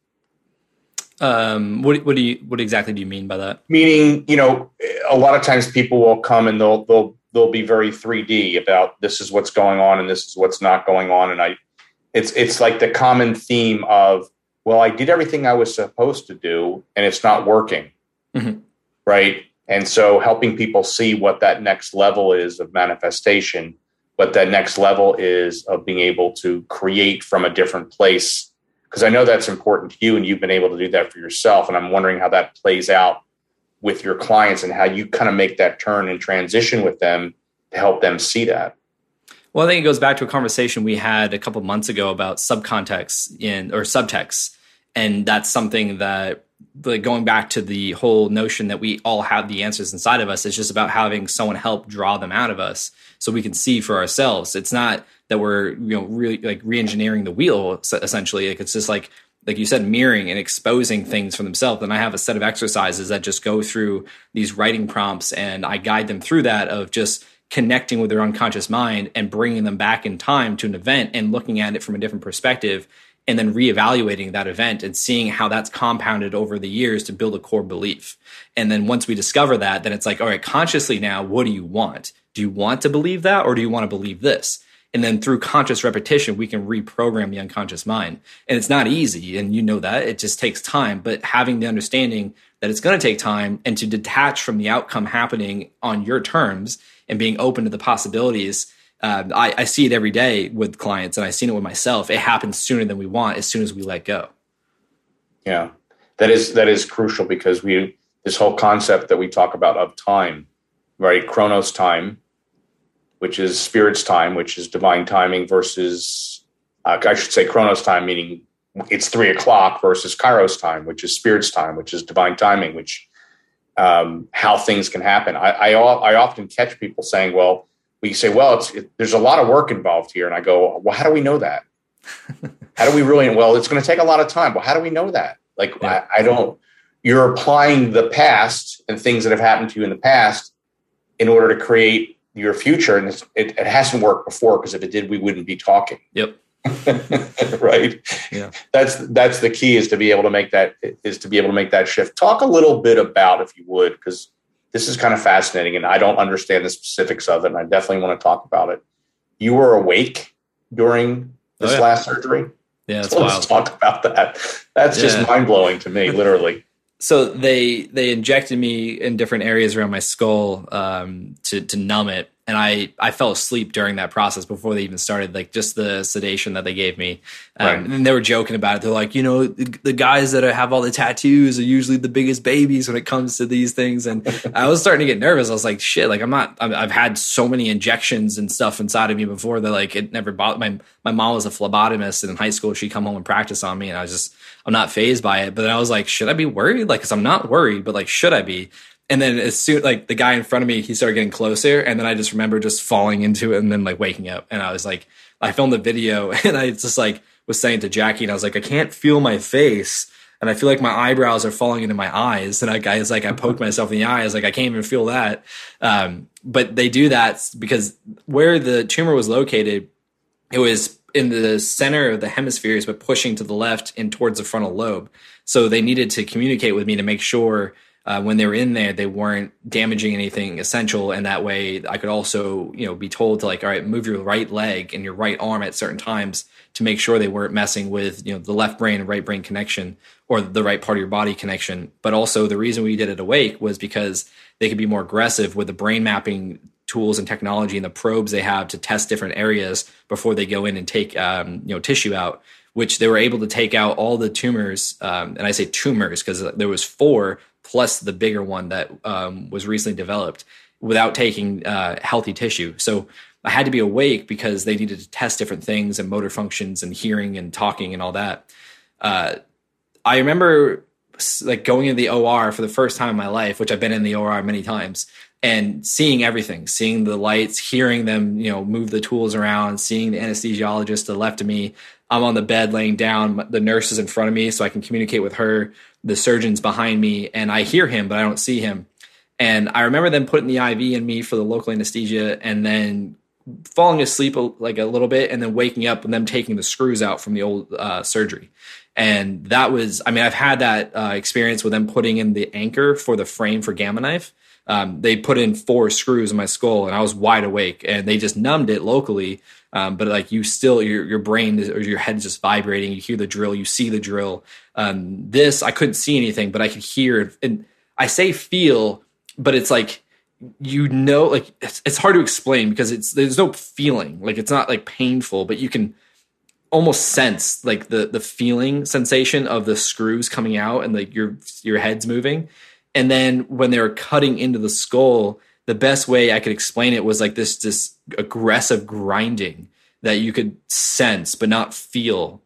Um, what, what do you, what exactly do you mean by that? Meaning, you know, a lot of times people will come and they'll, they'll, they'll be very 3D about this is what's going on and this is what's not going on. And I, it's it's like the common theme of well i did everything i was supposed to do and it's not working mm-hmm. right and so helping people see what that next level is of manifestation what that next level is of being able to create from a different place because i know that's important to you and you've been able to do that for yourself and i'm wondering how that plays out with your clients and how you kind of make that turn and transition with them to help them see that well, I think it goes back to a conversation we had a couple months ago about subcontext in or subtext, and that's something that like going back to the whole notion that we all have the answers inside of us. It's just about having someone help draw them out of us so we can see for ourselves. It's not that we're you know really like re-engineering the wheel essentially. Like it's just like like you said, mirroring and exposing things for themselves. And I have a set of exercises that just go through these writing prompts and I guide them through that of just connecting with their unconscious mind and bringing them back in time to an event and looking at it from a different perspective and then reevaluating that event and seeing how that's compounded over the years to build a core belief. And then once we discover that, then it's like, all right, consciously now, what do you want? Do you want to believe that or do you want to believe this? And then through conscious repetition, we can reprogram the unconscious mind. And it's not easy. And you know that it just takes time, but having the understanding that it's going to take time and to detach from the outcome happening on your terms and being open to the possibilities. Uh, I, I see it every day with clients, and I've seen it with myself. It happens sooner than we want as soon as we let go. Yeah, that is that is crucial because we this whole concept that we talk about of time, right? Chronos time, which is spirit's time, which is divine timing, versus uh, I should say Chronos time, meaning it's three o'clock versus Kairos time, which is spirit's time, which is divine timing, which um, how things can happen. I, I, I often catch people saying, "Well, we say, well, it's it, there's a lot of work involved here," and I go, "Well, how do we know that? how do we really? Well, it's going to take a lot of time. Well, how do we know that? Like, yeah. I, I don't. You're applying the past and things that have happened to you in the past in order to create your future, and it, it hasn't worked before because if it did, we wouldn't be talking. Yep. right yeah that's that's the key is to be able to make that is to be able to make that shift talk a little bit about if you would because this is kind of fascinating and i don't understand the specifics of it and i definitely want to talk about it you were awake during this oh, yeah. last surgery yeah so let's talk about that that's yeah. just mind-blowing to me literally so they they injected me in different areas around my skull um, to to numb it and I I fell asleep during that process before they even started. Like just the sedation that they gave me, um, right. and they were joking about it. They're like, you know, the, the guys that have all the tattoos are usually the biggest babies when it comes to these things. And I was starting to get nervous. I was like, shit, like I'm not. I've had so many injections and stuff inside of me before that like it never bothered my my mom was a phlebotomist and in high school she'd come home and practice on me and I was just I'm not phased by it. But then I was like, should I be worried? Like, cause I'm not worried, but like, should I be? And then as soon like the guy in front of me, he started getting closer, and then I just remember just falling into it and then like waking up. And I was like, I filmed the video and I just like was saying to Jackie, and I was like, I can't feel my face. And I feel like my eyebrows are falling into my eyes. And I guys like I poked myself in the eye. I was like, I can't even feel that. Um, but they do that because where the tumor was located, it was in the center of the hemispheres, but pushing to the left and towards the frontal lobe. So they needed to communicate with me to make sure uh, when they were in there, they weren't damaging anything essential. And that way I could also, you know, be told to like, all right, move your right leg and your right arm at certain times to make sure they weren't messing with, you know, the left brain and right brain connection or the right part of your body connection. But also the reason we did it awake was because they could be more aggressive with the brain mapping tools and technology and the probes they have to test different areas before they go in and take, um, you know, tissue out which they were able to take out all the tumors um, and i say tumors because there was four plus the bigger one that um, was recently developed without taking uh, healthy tissue. So I had to be awake because they needed to test different things and motor functions and hearing and talking and all that. Uh, I remember like going into the OR for the first time in my life, which I've been in the OR many times, and seeing everything, seeing the lights, hearing them, you know, move the tools around, seeing the anesthesiologist to the left of me. I'm on the bed laying down, the nurse is in front of me, so I can communicate with her the surgeon's behind me and I hear him, but I don't see him. And I remember them putting the IV in me for the local anesthesia and then falling asleep like a little bit and then waking up and them taking the screws out from the old uh, surgery. And that was, I mean, I've had that uh, experience with them putting in the anchor for the frame for Gamma Knife. Um, they put in four screws in my skull and I was wide awake and they just numbed it locally um, but like you still, your your brain is, or your head is just vibrating. You hear the drill, you see the drill. Um, this I couldn't see anything, but I could hear. And I say feel, but it's like you know, like it's, it's hard to explain because it's there's no feeling. Like it's not like painful, but you can almost sense like the the feeling sensation of the screws coming out and like your your head's moving. And then when they were cutting into the skull, the best way I could explain it was like this this aggressive grinding that you could sense but not feel,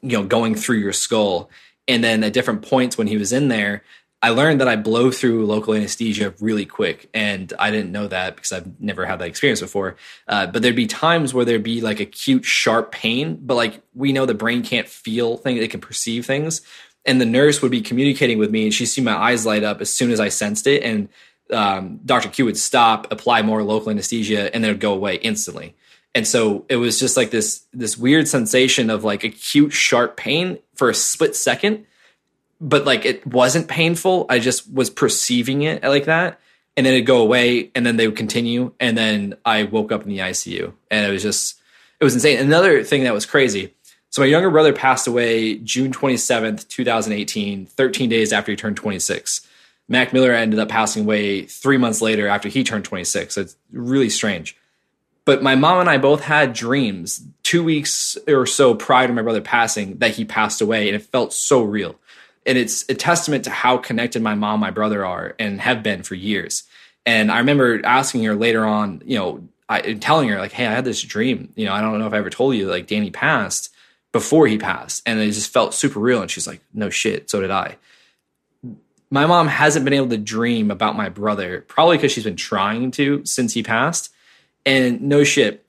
you know, going through your skull. And then at different points when he was in there, I learned that I blow through local anesthesia really quick, and I didn't know that because I've never had that experience before. Uh, but there'd be times where there'd be like acute, sharp pain, but like we know the brain can't feel things; it can perceive things. And the nurse would be communicating with me, and she'd see my eyes light up as soon as I sensed it, and um, Dr. Q would stop, apply more local anesthesia, and then it would go away instantly. And so it was just like this this weird sensation of like acute sharp pain for a split second, but like it wasn't painful. I just was perceiving it like that, and then it'd go away, and then they would continue, and then I woke up in the ICU, and it was just it was insane. Another thing that was crazy. So my younger brother passed away June 27th, 2018, 13 days after he turned 26. Mac Miller ended up passing away three months later after he turned 26. So it's really strange. But my mom and I both had dreams two weeks or so prior to my brother passing that he passed away, and it felt so real. And it's a testament to how connected my mom and my brother are and have been for years. And I remember asking her later on, you know, I, telling her like, "Hey, I had this dream. You know, I don't know if I ever told you like Danny passed before he passed, and it just felt super real." And she's like, "No shit, so did I." my mom hasn't been able to dream about my brother, probably because she's been trying to since he passed. And no shit,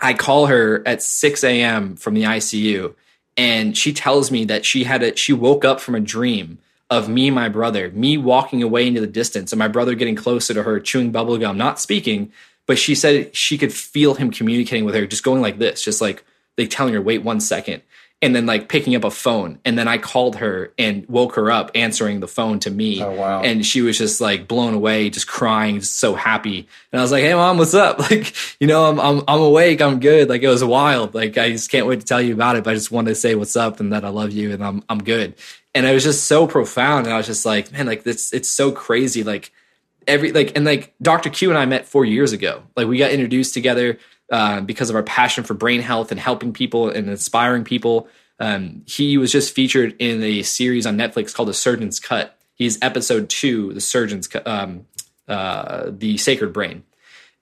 I call her at 6 a.m. from the ICU, and she tells me that she had a she woke up from a dream of me and my brother, me walking away into the distance, and my brother getting closer to her, chewing bubblegum, not speaking, but she said she could feel him communicating with her, just going like this, just like they telling her, wait one second and then like picking up a phone. And then i called her and woke her up answering the phone to me. Oh, wow. and she was just like blown away just crying just so happy. And i was like hey mom what's up? Like you know i'm i'm, I'm awake. I'm good. Like it was wild. Like i just can't wait to tell you about it but i just wanted to say what's up and that i love you and i'm i'm good. And it was just so profound. And i was just like man like this it's so crazy. Like every like and like Dr. Q and I met four years ago. Like we got introduced together uh, because of our passion for brain health and helping people and inspiring people. Um, he was just featured in a series on Netflix called The Surgeon's Cut. He's episode two, The Surgeon's um, uh, The Sacred Brain,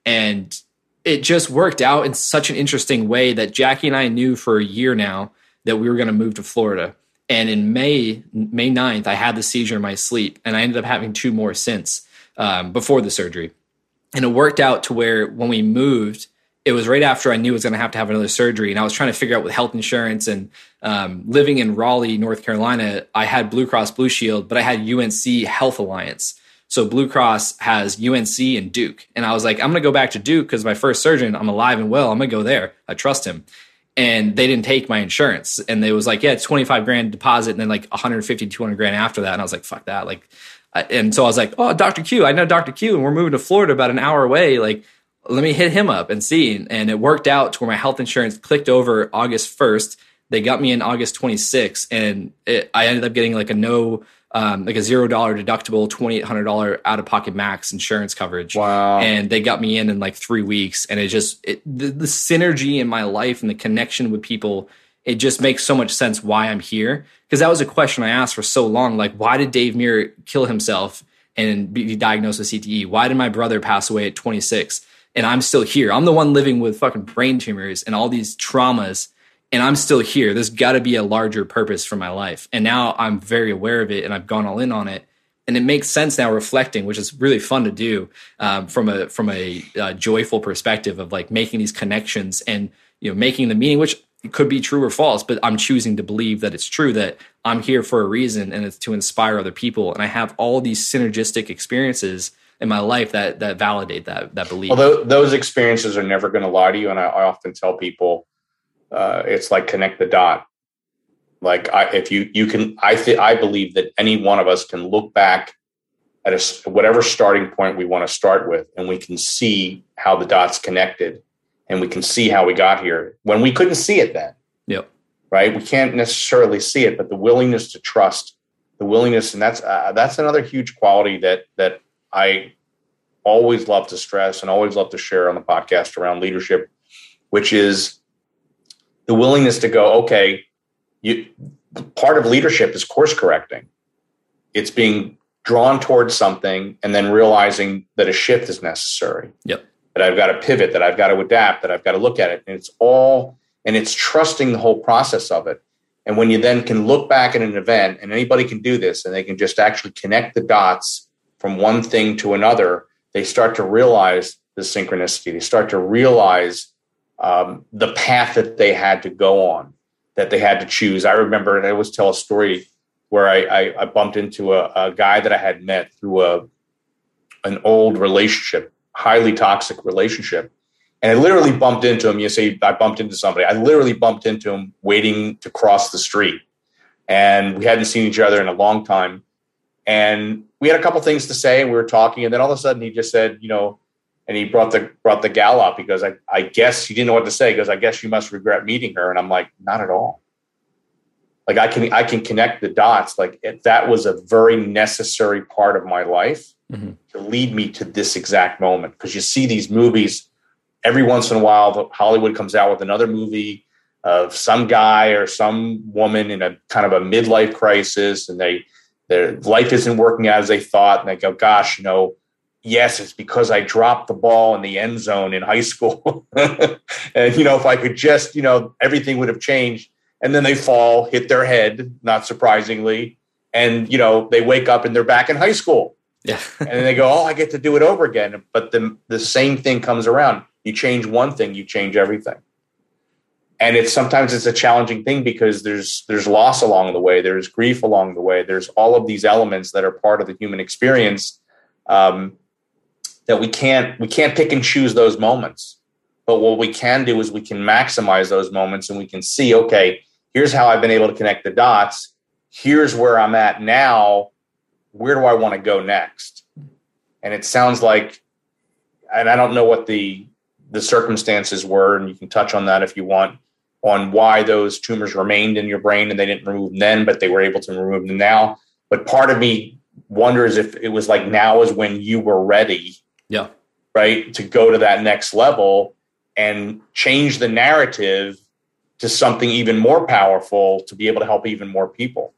and it just worked out in such an interesting way that Jackie and I knew for a year now that we were going to move to Florida. And in May, May 9th, I had the seizure in my sleep, and I ended up having two more since um, before the surgery. And it worked out to where when we moved, it was right after I knew I was going to have to have another surgery, and I was trying to figure out with health insurance and um, living in Raleigh, North Carolina. I had Blue Cross Blue Shield, but I had UNC Health Alliance. So Blue Cross has UNC and Duke, and I was like, I'm going to go back to Duke because my first surgeon, I'm alive and well. I'm going to go there. I trust him. And they didn't take my insurance, and they was like, yeah, it's 25 grand deposit, and then like 150, 200 grand after that. And I was like, fuck that, like. And so I was like, "Oh, Dr. Q, I know Dr. Q, and we're moving to Florida about an hour away. Like, let me hit him up and see. And it worked out to where my health insurance clicked over August 1st. They got me in August 26th, and it, I ended up getting like a no, um, like a zero dollar deductible, twenty eight hundred dollar out of pocket max insurance coverage. Wow! And they got me in in like three weeks, and it just it, the, the synergy in my life and the connection with people. It just makes so much sense why I'm here because that was a question I asked for so long. Like, why did Dave Mirra kill himself and be diagnosed with CTE? Why did my brother pass away at 26? And I'm still here. I'm the one living with fucking brain tumors and all these traumas, and I'm still here. There's got to be a larger purpose for my life. And now I'm very aware of it, and I've gone all in on it. And it makes sense now, reflecting, which is really fun to do um, from a from a uh, joyful perspective of like making these connections and you know making the meaning, which could be true or false, but I'm choosing to believe that it's true that I'm here for a reason, and it's to inspire other people. And I have all these synergistic experiences in my life that that validate that that belief. Although those experiences are never going to lie to you, and I, I often tell people, uh, it's like connect the dot. Like I, if you you can, I th- I believe that any one of us can look back at a, whatever starting point we want to start with, and we can see how the dots connected, and we can see how we got here when we couldn't see it then. Yep. Right. We can't necessarily see it, but the willingness to trust, the willingness, and that's uh, that's another huge quality that that I always love to stress and always love to share on the podcast around leadership, which is the willingness to go, okay, you part of leadership is course correcting. It's being drawn towards something and then realizing that a shift is necessary. Yep. That I've got to pivot, that I've got to adapt, that I've got to look at it. And it's all and it's trusting the whole process of it. And when you then can look back at an event, and anybody can do this, and they can just actually connect the dots from one thing to another, they start to realize the synchronicity. They start to realize um, the path that they had to go on, that they had to choose. I remember, and I always tell a story where I, I, I bumped into a, a, guy that I had met through a an old relationship, highly toxic relationship. And I literally bumped into him. You say I bumped into somebody. I literally bumped into him waiting to cross the street. And we hadn't seen each other in a long time. And we had a couple things to say and we were talking and then all of a sudden he just said you know and he brought the brought the gal up because I, I guess he didn't know what to say because I guess you must regret meeting her and I'm like not at all like I can I can connect the dots like it, that was a very necessary part of my life mm-hmm. to lead me to this exact moment because you see these movies every once in a while Hollywood comes out with another movie of some guy or some woman in a kind of a midlife crisis and they their life isn't working out as they thought, and they go, "Gosh, you know." Yes, it's because I dropped the ball in the end zone in high school. and, you know, if I could just, you know, everything would have changed. And then they fall, hit their head, not surprisingly. And, you know, they wake up and they're back in high school. Yeah. and they go, oh, I get to do it over again. But the, the same thing comes around. You change one thing, you change everything and it's sometimes it's a challenging thing because there's there's loss along the way there's grief along the way there's all of these elements that are part of the human experience um, that we can't we can't pick and choose those moments. But what we can do is we can maximize those moments and we can see okay here's how i've been able to connect the dots. Here's where i'm at now. Where do i want to go next? And it sounds like and i don't know what the the circumstances were and you can touch on that if you want on why those tumors remained in your brain and they didn't remove them then, but they were able to remove them now. But part of me wonders if it was like now is when you were ready. Yeah. Right. To go to that next level and change the narrative to something even more powerful to be able to help even more people.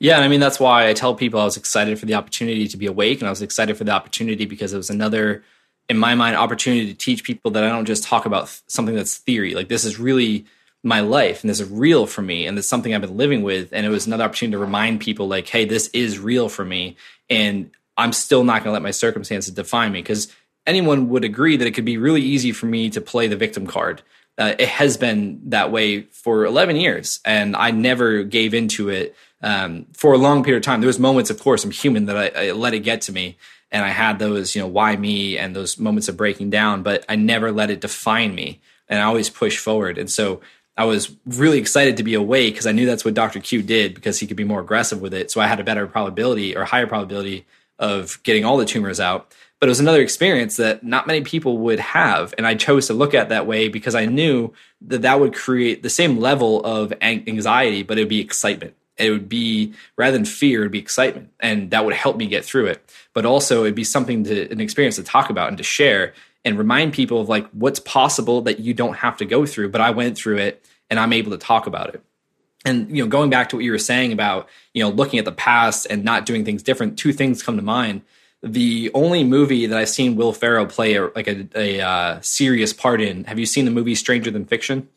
Yeah, I mean that's why I tell people I was excited for the opportunity to be awake, and I was excited for the opportunity because it was another, in my mind, opportunity to teach people that I don't just talk about something that's theory. Like this is really my life, and this is real for me, and it's something I've been living with. And it was another opportunity to remind people, like, hey, this is real for me, and I'm still not going to let my circumstances define me because anyone would agree that it could be really easy for me to play the victim card. Uh, it has been that way for 11 years, and I never gave into it um, for a long period of time. There was moments, of course, I'm human that I, I, let it get to me, and I had those, you know, why me, and those moments of breaking down. But I never let it define me, and I always push forward. And so I was really excited to be away because I knew that's what Dr. Q did because he could be more aggressive with it. So I had a better probability or higher probability of getting all the tumors out. But it was another experience that not many people would have. And I chose to look at that way because I knew that that would create the same level of anxiety, but it would be excitement it would be rather than fear it'd be excitement and that would help me get through it but also it'd be something to an experience to talk about and to share and remind people of like what's possible that you don't have to go through but i went through it and i'm able to talk about it. And you know going back to what you were saying about you know looking at the past and not doing things different two things come to mind. The only movie that i've seen will ferrell play a, like a, a uh, serious part in have you seen the movie stranger than fiction?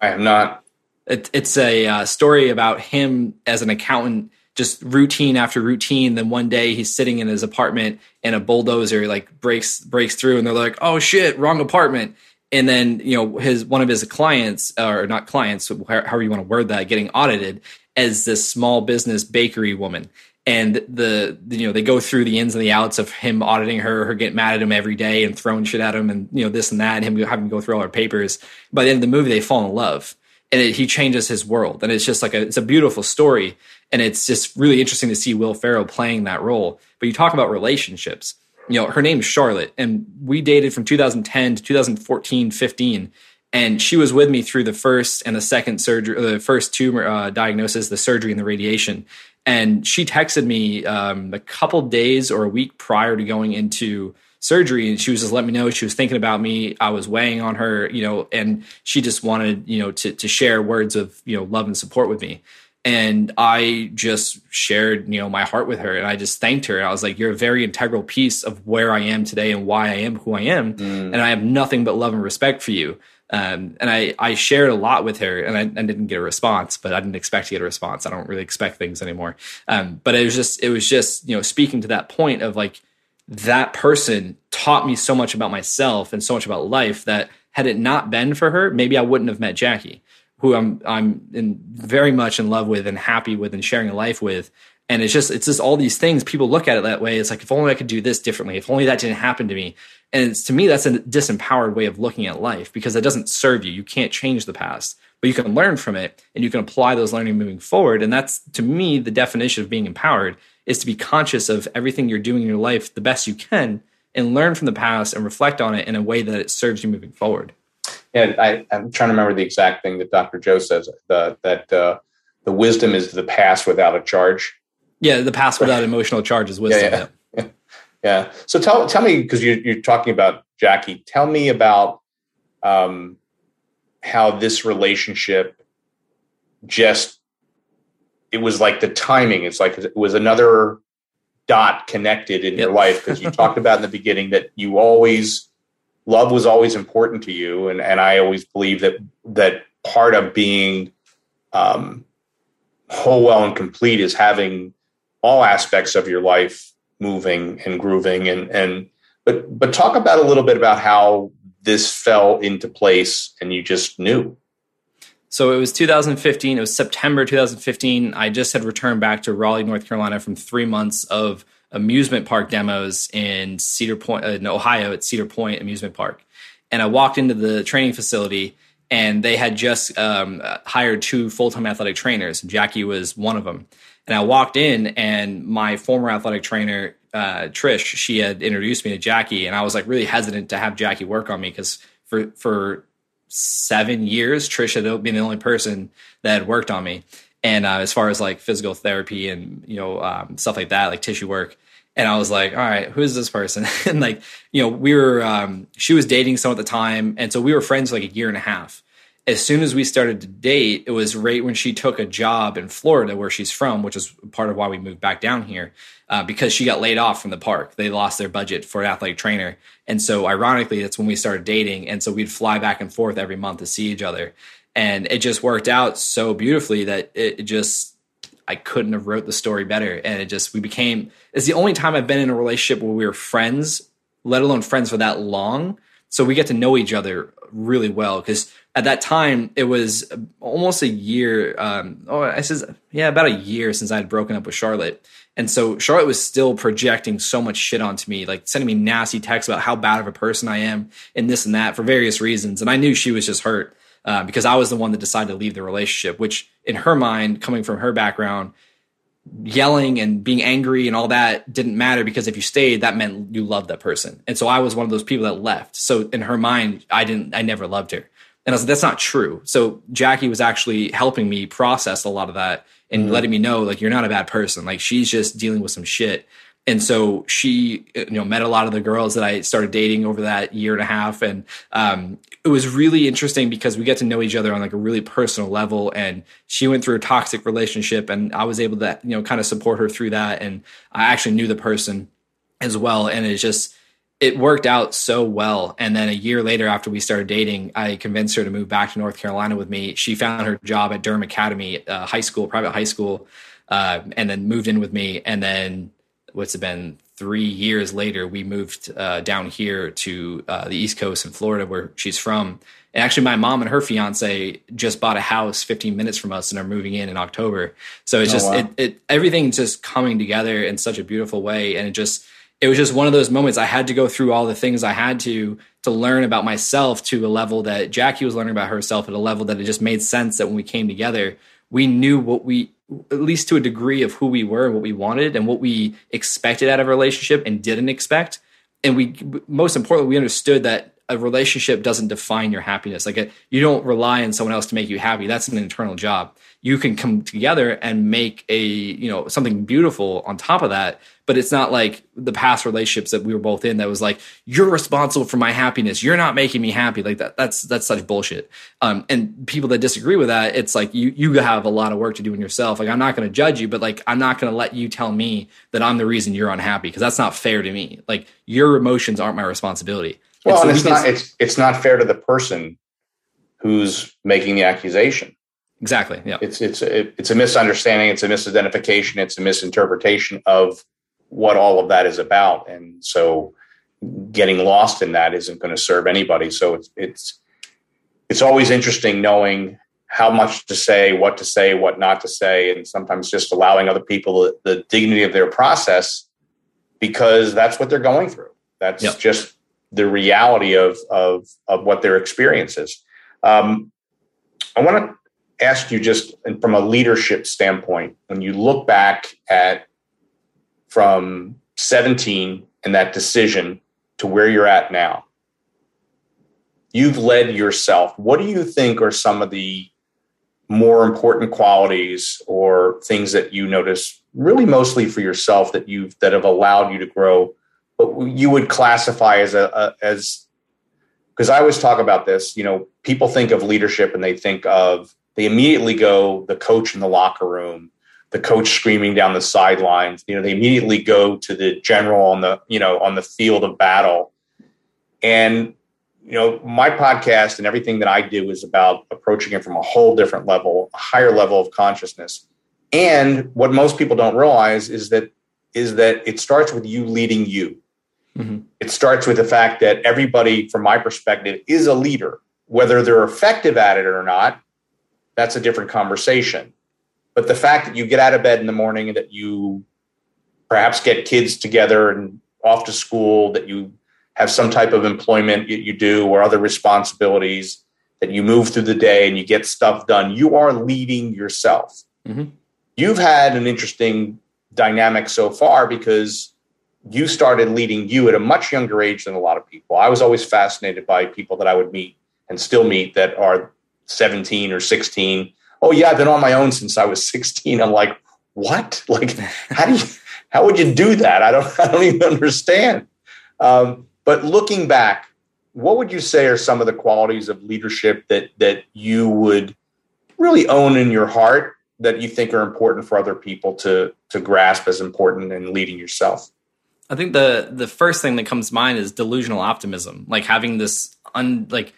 I have not. It, it's a uh, story about him as an accountant, just routine after routine. Then one day he's sitting in his apartment and a bulldozer like breaks breaks through, and they're like, "Oh shit, wrong apartment." And then you know his one of his clients or not clients, however you want to word that, getting audited as this small business bakery woman and the, you know they go through the ins and the outs of him auditing her, her getting mad at him every day and throwing shit at him, and you know this and that, and him having to go through all her papers. By the end of the movie, they fall in love, and it, he changes his world. And it's just like a, it's a beautiful story. And it's just really interesting to see Will Ferrell playing that role. But you talk about relationships. You know, her name's Charlotte, and we dated from 2010 to 2014, 15. And she was with me through the first and the second surgery, the first tumor uh, diagnosis, the surgery, and the radiation. And she texted me um, a couple days or a week prior to going into surgery and she was just letting me know she was thinking about me i was weighing on her you know and she just wanted you know to, to share words of you know love and support with me and i just shared you know my heart with her and i just thanked her i was like you're a very integral piece of where i am today and why i am who i am mm. and i have nothing but love and respect for you um, and I, I shared a lot with her and I, I, didn't get a response, but I didn't expect to get a response. I don't really expect things anymore. Um, but it was just, it was just, you know, speaking to that point of like, that person taught me so much about myself and so much about life that had it not been for her, maybe I wouldn't have met Jackie, who I'm I'm in very much in love with and happy with and sharing a life with. And it's just it's just all these things people look at it that way. It's like if only I could do this differently, if only that didn't happen to me. And to me, that's a disempowered way of looking at life because it doesn't serve you. You can't change the past, but you can learn from it and you can apply those learning moving forward. And that's to me the definition of being empowered is to be conscious of everything you're doing in your life the best you can and learn from the past and reflect on it in a way that it serves you moving forward. Yeah, I, am trying to remember the exact thing that Dr. Joe says the, that uh, the wisdom is the past without a charge. Yeah, the past without emotional charge is wisdom. Yeah, yeah. yeah. yeah. So tell tell me because you're, you're talking about Jackie. Tell me about um, how this relationship just it was like the timing. It's like it was another dot connected in yep. your life because you talked about in the beginning that you always love was always important to you, and and I always believe that that part of being um, whole, well, and complete is having all aspects of your life moving and grooving and and but but talk about a little bit about how this fell into place and you just knew so it was 2015. It was September 2015. I just had returned back to Raleigh, North Carolina from three months of amusement park demos in Cedar Point, uh, in Ohio, at Cedar Point Amusement Park. And I walked into the training facility, and they had just um, hired two full time athletic trainers. Jackie was one of them. And I walked in, and my former athletic trainer, uh, Trish, she had introduced me to Jackie, and I was like really hesitant to have Jackie work on me because for for seven years, Trish had been the only person that had worked on me. And uh, as far as like physical therapy and you know um, stuff like that, like tissue work. And I was like, all right, who is this person? and like, you know, we were, um, she was dating someone at the time. And so we were friends for like a year and a half. As soon as we started to date, it was right when she took a job in Florida where she's from, which is part of why we moved back down here, uh, because she got laid off from the park. They lost their budget for an athletic trainer. And so ironically, that's when we started dating. And so we'd fly back and forth every month to see each other. And it just worked out so beautifully that it just, I couldn't have wrote the story better. And it just we became it's the only time I've been in a relationship where we were friends, let alone friends for that long. So we get to know each other really well because at that time it was almost a year. Um, oh, I says yeah, about a year since I had broken up with Charlotte, and so Charlotte was still projecting so much shit onto me, like sending me nasty texts about how bad of a person I am and this and that for various reasons. And I knew she was just hurt uh, because I was the one that decided to leave the relationship, which in her mind, coming from her background, yelling and being angry and all that didn't matter because if you stayed, that meant you loved that person. And so I was one of those people that left. So in her mind, I didn't, I never loved her. And I was like, that's not true. So Jackie was actually helping me process a lot of that and mm-hmm. letting me know, like, you're not a bad person. Like, she's just dealing with some shit and so she you know met a lot of the girls that i started dating over that year and a half. And um, it was really interesting because we get to know each other on like a really personal level. And she went through a toxic relationship and i was able to you know kind of support her through that. And i actually knew the person as well. And it just it worked out so well. And then a year later after we started dating i convinced her to move back to north carolina with me. She found her job at durham academy uh, high school private high school uh, and then moved in with me. And then what's it been three years later we moved uh, down here to uh, the east coast in florida where she's from. And actually my mom and her fiance just bought a house 15 minutes from us and are moving in in october. So it's oh, just wow. it, it everything's just coming together in such a beautiful way. And it just it was just one of those moments. I had to go through all the things i had to to learn about myself to a level that jackie was learning about herself at a level that it just made sense that when we came together we knew what we at least to a degree of who we were and what we wanted and what we expected out of a relationship and didn't expect. And we, most importantly, we understood that a relationship doesn't define your happiness. Like you don't rely on someone else to make you happy. That's an internal job. You can come together and make a, you know, something beautiful on top of that but it's not like the past relationships that we were both in that was like you're responsible for my happiness you're not making me happy like that that's that's such bullshit um, and people that disagree with that it's like you you have a lot of work to do in yourself like i'm not going to judge you but like i'm not going to let you tell me that i'm the reason you're unhappy because that's not fair to me like your emotions aren't my responsibility well and, so and it's we not it's it's not fair to the person who's making the accusation exactly yeah it's it's it's a misunderstanding it's a misidentification it's a misinterpretation of what all of that is about. And so getting lost in that isn't going to serve anybody. So it's, it's, it's always interesting knowing how much to say, what to say, what not to say, and sometimes just allowing other people the, the dignity of their process because that's what they're going through. That's yep. just the reality of, of, of what their experience is. Um, I want to ask you just from a leadership standpoint, when you look back at from 17 and that decision to where you're at now. You've led yourself. What do you think are some of the more important qualities or things that you notice really mostly for yourself that you've that have allowed you to grow you would classify as a, a as because I always talk about this, you know, people think of leadership and they think of they immediately go the coach in the locker room, the coach screaming down the sidelines. You know, they immediately go to the general on the, you know, on the field of battle. And, you know, my podcast and everything that I do is about approaching it from a whole different level, a higher level of consciousness. And what most people don't realize is that is that it starts with you leading you. Mm-hmm. It starts with the fact that everybody, from my perspective, is a leader. Whether they're effective at it or not, that's a different conversation but the fact that you get out of bed in the morning and that you perhaps get kids together and off to school, that you have some type of employment you, you do or other responsibilities, that you move through the day and you get stuff done, you are leading yourself. Mm-hmm. You've had an interesting dynamic so far because you started leading you at a much younger age than a lot of people. I was always fascinated by people that I would meet and still meet that are 17 or 16 oh yeah, I've been on my own since I was 16. I'm like, what? Like, how do you, how would you do that? I don't, I don't even understand. Um, but looking back, what would you say are some of the qualities of leadership that that you would really own in your heart that you think are important for other people to to grasp as important in leading yourself? I think the the first thing that comes to mind is delusional optimism, like having this un like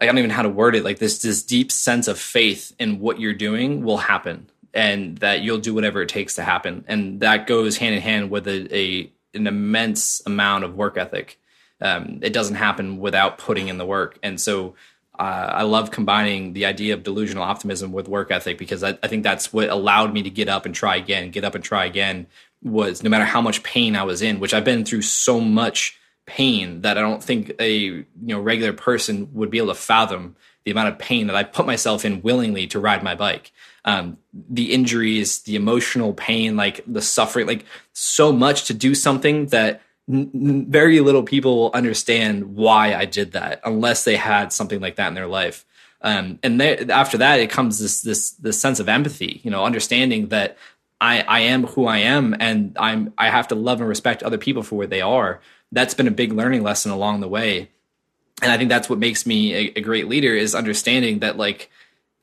I don't even know how to word it, like this this deep sense of faith in what you're doing will happen, and that you'll do whatever it takes to happen, and that goes hand in hand with a, a an immense amount of work ethic um, it doesn't happen without putting in the work. And so uh, I love combining the idea of delusional optimism with work ethic because I, I, think that's what allowed me to get up and try again, get up and try again. Was no matter how much pain I was in, which I've been through so much pain that I don't think a you know regular person would be able to fathom the amount of pain that I put myself in willingly to ride my bike. Um, the injuries, the emotional pain, like the suffering, like so much to do something that n- very little people will understand why I did that unless they had something like that in their life. Um, and there, after that, it comes this this this sense of empathy. You know, understanding that I I am who I am, and I'm I have to love and respect other people for where they are. That's been a big learning lesson along the way, and I think that's what makes me a, a great leader is understanding that like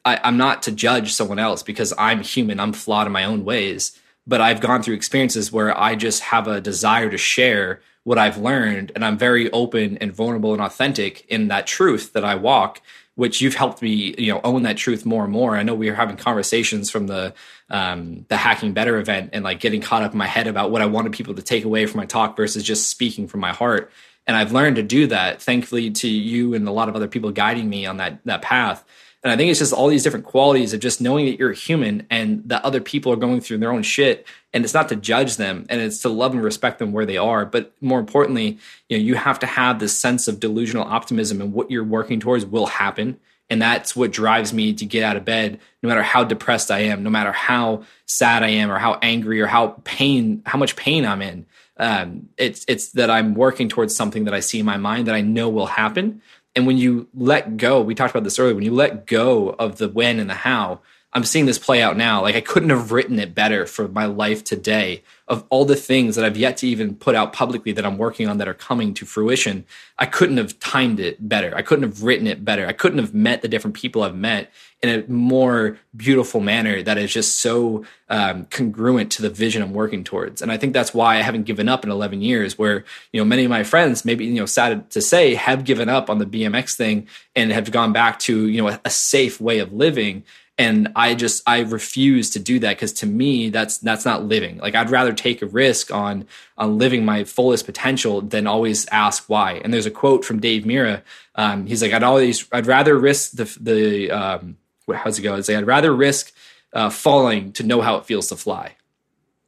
I, I'm not to judge someone else because I'm human. I'm flawed in my own ways but I've gone through experiences where I just have a desire to share what I've learned, and I'm very open and vulnerable and authentic in that truth that I walk. Which you've helped me, you know, own that truth more and more. I know we were having conversations from the um, the Hacking Better event, and like getting caught up in my head about what I wanted people to take away from my talk versus just speaking from my heart. And I've learned to do that, thankfully to you and a lot of other people guiding me on that that path. And I think it's just all these different qualities of just knowing that you're human and that other people are going through their own shit. And it's not to judge them and it's to love and respect them where they are. But more importantly, you know, you have to have this sense of delusional optimism and what you're working towards will happen. And that's what drives me to get out of bed, no matter how depressed I am, no matter how sad I am or how angry or how pain, how much pain I'm in. Um, it's it's that I'm working towards something that I see in my mind that I know will happen, and when you let go, we talked about this earlier, when you let go of the when and the how, I'm seeing this play out now. Like I couldn't have written it better for my life today of all the things that I've yet to even put out publicly that I'm working on that are coming to fruition. I couldn't have timed it better. I couldn't have written it better. I couldn't have met the different people I've met in a more beautiful manner that is just so um, congruent to the vision I'm working towards. And I think that's why I haven't given up in 11 years. Where you know many of my friends, maybe you know sad to say, have given up on the BMX thing and have gone back to you know a, a safe way of living and i just i refuse to do that because to me that's that's not living. Like i'd rather take a risk on on living my fullest potential than always ask why. And there's a quote from dave mirra um, he's like i'd always i'd rather risk the the um, how's it go? It's like i'd rather risk uh, falling to know how it feels to fly.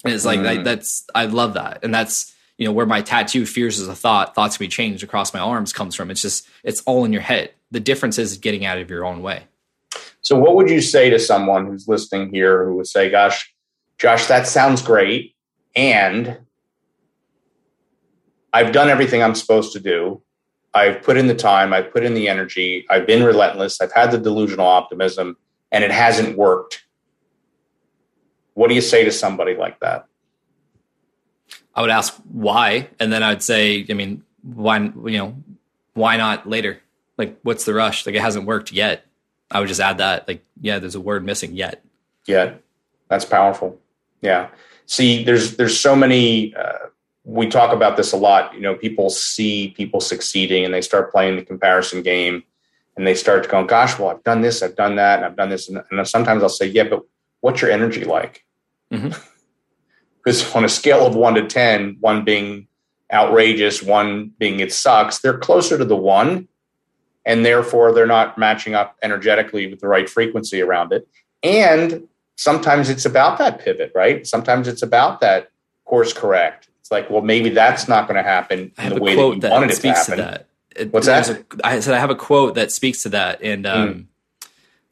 And it's like mm. that's i love that. And that's you know where my tattoo fears is a thought thoughts can be changed across my arms comes from. It's just it's all in your head. The difference is getting out of your own way so, what would you say to someone who's listening here who would say, Gosh, Josh, that sounds great. And I've done everything I'm supposed to do. I've put in the time, I've put in the energy, I've been relentless, I've had the delusional optimism, and it hasn't worked. What do you say to somebody like that? I would ask why, and then I'd say, I mean, why, you know, why not later? Like, what's the rush? Like, it hasn't worked yet. I would just add that, like, yeah, there's a word missing yet. Yet, that's powerful. Yeah. See, there's there's so many. Uh, we talk about this a lot. You know, people see people succeeding and they start playing the comparison game, and they start going, "Gosh, well, I've done this, I've done that, and I've done this." And, and sometimes I'll say, "Yeah, but what's your energy like?" Because mm-hmm. on a scale of one to ten, one being outrageous, one being it sucks, they're closer to the one and therefore they're not matching up energetically with the right frequency around it. And sometimes it's about that pivot, right? Sometimes it's about that course correct. It's like, well, maybe that's not going to happen in the way that you that wanted it to happen. To that. It, What's that? A, I said I have a quote that speaks to that, and um, mm.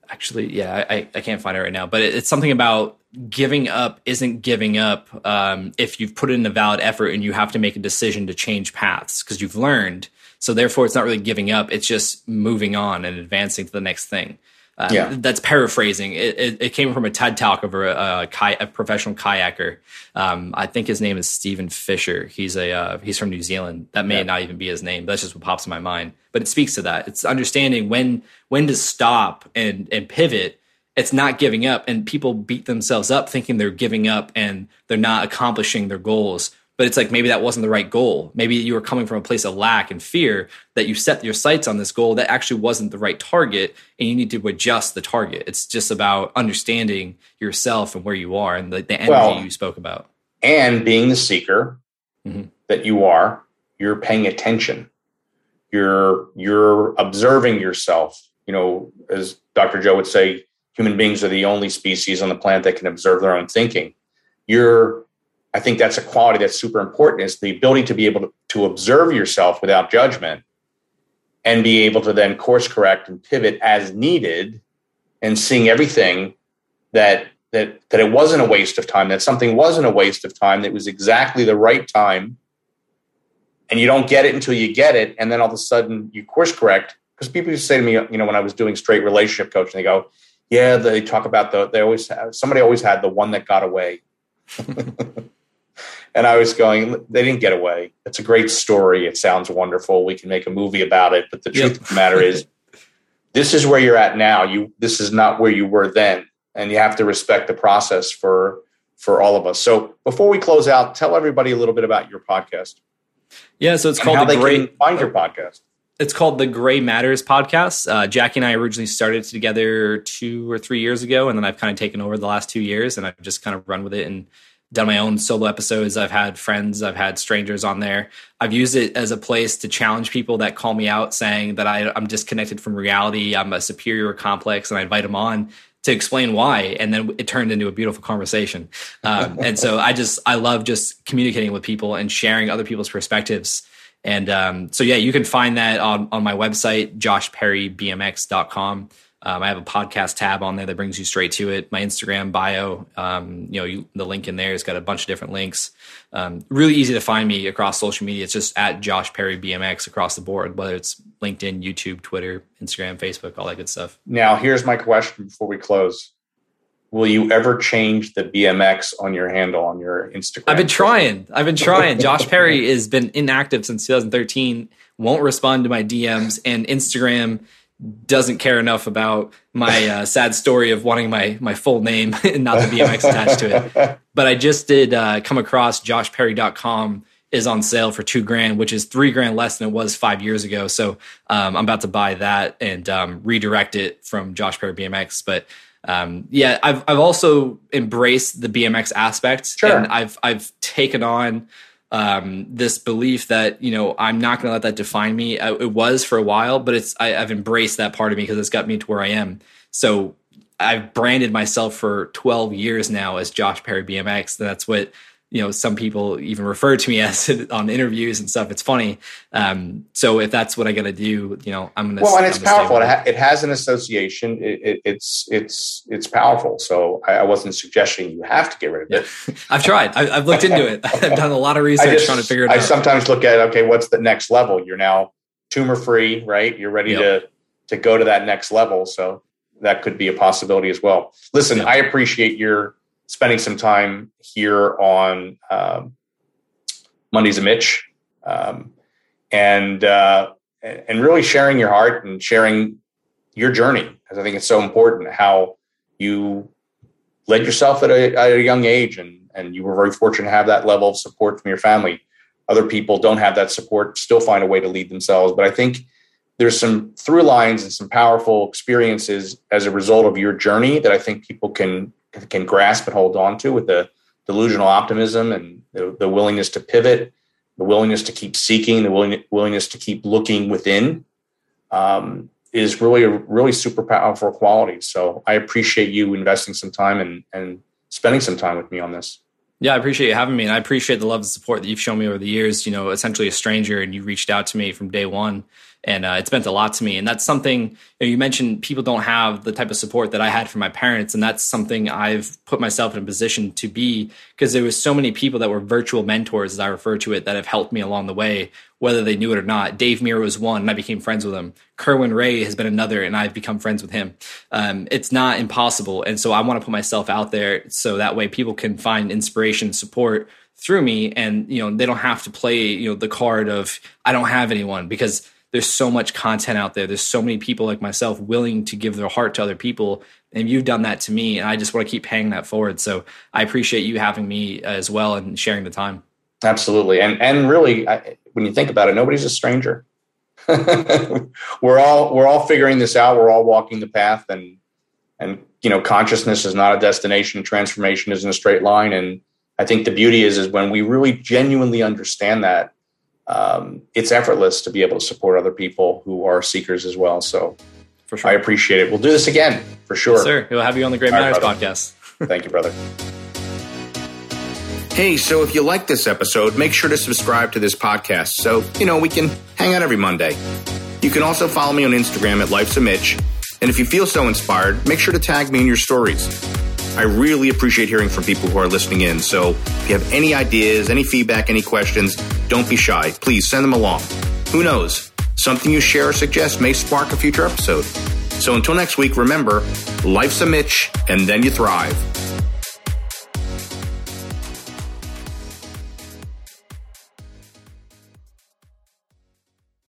actually, yeah, I, I can't find it right now, but it, it's something about giving up isn't giving up um, if you've put in a valid effort and you have to make a decision to change paths because you've learned so therefore, it's not really giving up; it's just moving on and advancing to the next thing. Um, yeah. That's paraphrasing. It, it, it, came from a TED talk of a, a, ki- a professional kayaker. Um, I think his name is Steven Fisher. He's a uh, he's from New Zealand. That may yeah. not even be his name. That's just what pops in my mind. But it speaks to that. It's understanding when when to stop and and pivot. It's not giving up, and people beat themselves up thinking they're giving up and they're not accomplishing their goals but it's like maybe that wasn't the right goal. Maybe you were coming from a place of lack and fear that you set your sights on this goal that actually wasn't the right target, and you need to adjust the target. It's just about understanding yourself and where you are and the, the energy well, you spoke about. And being the seeker mm-hmm. that you are, you're paying attention. You're you're observing yourself. You know, as Dr. Joe would say, human beings are the only species on the planet that can observe their own thinking. You're I think that's a quality that's super important is the ability to be able to, to observe yourself without judgment and be able to then course correct and pivot as needed and seeing everything that that that it wasn't a waste of time that something wasn't a waste of time that was exactly the right time. And you don't get it until you get it and then all of a sudden you course correct. Because people used to say to me you know when i was doing straight relationship coaching they go yeah they talk about the they always have, somebody always had the one that got away and I was going, they didn't get away. It's a great story. It sounds wonderful. We can make a movie about it. But the truth yep. of the matter is, this is where you're at now. You this is not where you were then, and you have to respect the process for for all of us. So before we close out, tell everybody a little bit about your podcast. Yeah, so it's called how the they Gray, find your podcast. It's called the Gray Matters podcast. Uh, Jackie and I originally started together two or three years ago, and then I've kind of taken over the last two years, and I've just kind of run with it and done my own solo episodes. I've had friends, I've had strangers on there. I've used it as a place to challenge people that call me out saying that I, am disconnected from reality, I'm a superior complex, and I invite them on to explain why. And then it turned into a beautiful conversation. Um, and so I just, I love just communicating with people and sharing other people's perspectives. And um, so, yeah, you can find that on, on my website, joshperrybmx.com. Um, I have a podcast tab on there that brings you straight to it. My Instagram bio, um, you know, you, the link in there has got a bunch of different links. Um, really easy to find me across social media. It's just at Josh Perry BMX across the board, whether it's LinkedIn, YouTube, Twitter, Instagram, Facebook, all that good stuff. Now, here's my question before we close. Will you ever change the BMX on your handle on your Instagram? I've been trying. I've been trying. Josh Perry has been inactive since 2013. Won't respond to my DMs and Instagram doesn't care enough about my uh, sad story of wanting my my full name and not the BMX attached to it. But I just did uh, come across joshperry.com is on sale for two grand, which is three grand less than it was five years ago. So um, I'm about to buy that and um, redirect it from Josh Perry BMX. But um, yeah, I've I've also embraced the BMX aspect, sure. and I've I've taken on um, this belief that you know I'm not going to let that define me. I, it was for a while, but it's I, I've embraced that part of me because it's got me to where I am. So I've branded myself for 12 years now as Josh Perry BMX. That's what you know some people even refer to me as on interviews and stuff. It's funny. Um, so if that's what i gotta do you know i'm gonna well and it's powerful. It, ha- it, has an association. It, it, it's it's it's powerful. So I, I, wasn't suggesting you have to get rid of it. Yeah. i've tried. I, have looked into it. I've done a lot of research just, trying to figure it I out. i sometimes look at okay what's the next level? You're now tumor free right? You're ready yep. to to go to that next level. So that could be a possibility as well. Listen yep. i appreciate your spending some time here on um, Mondays and Mitch, um, and uh, and really sharing your heart and sharing your journey, because I think it's so important how you led yourself at a, at a young age, and and you were very fortunate to have that level of support from your family. Other people don't have that support, still find a way to lead themselves. But I think there's some through lines and some powerful experiences as a result of your journey that I think people can can grasp and hold on to with the delusional optimism and the, the willingness to pivot, the willingness to keep seeking, the willing, willingness to keep looking within um, is really a really super powerful quality. So I appreciate you investing some time and, and spending some time with me on this. Yeah, I appreciate you having me, and I appreciate the love and support that you've shown me over the years. You know, essentially a stranger, and you reached out to me from day one, and uh, it's meant a lot to me. And that's something you, know, you, mentioned. People don't have the type of support that I had from my parents, and that's something I've put myself in a position to be because there was so many people that were virtual mentors, as I refer to it, that have helped me along the way, whether they knew it or not. Dave Mirra was one, and I became friends with him. Kerwin Rae has been another, and I've become friends with him. Um, it's not impossible, and so I want to put myself out there so that way people can find inspiration, support through me and you know they don't have to play you know the card of i don't have anyone because there's so much content out there. There's so many people like myself willing to give their heart to other people. And you've done that to me. And I just want to keep paying that forward. So I appreciate you having me as well and sharing the time. Absolutely. And, and really, I, when you think about it, nobody's a stranger. we're all, we're all figuring this out. We're all walking the path and, and, you know, consciousness is not a destination. Transformation isn't a straight line. And I think the beauty is, is when we really genuinely understand that, um, it's effortless to be able to support other people who are seekers as well. So for sure. I appreciate it. We'll do this again for sure. Yes, sir. We'll have you on the Gray Matters right, podcast. Thank you, brother. Hey, so if you like this episode, make sure to subscribe to this podcast so, you know, we can hang out every Monday. You can also follow me on Instagram at Life's a Mitch. And if you feel so inspired, make sure to tag me in your stories. I really appreciate hearing from people who are listening in. So if you have any ideas, any feedback, any questions, don't be shy. Please send them along. Who knows? Something you share or suggest may spark a future episode. So until next week, remember life's a Mitch, and then you thrive.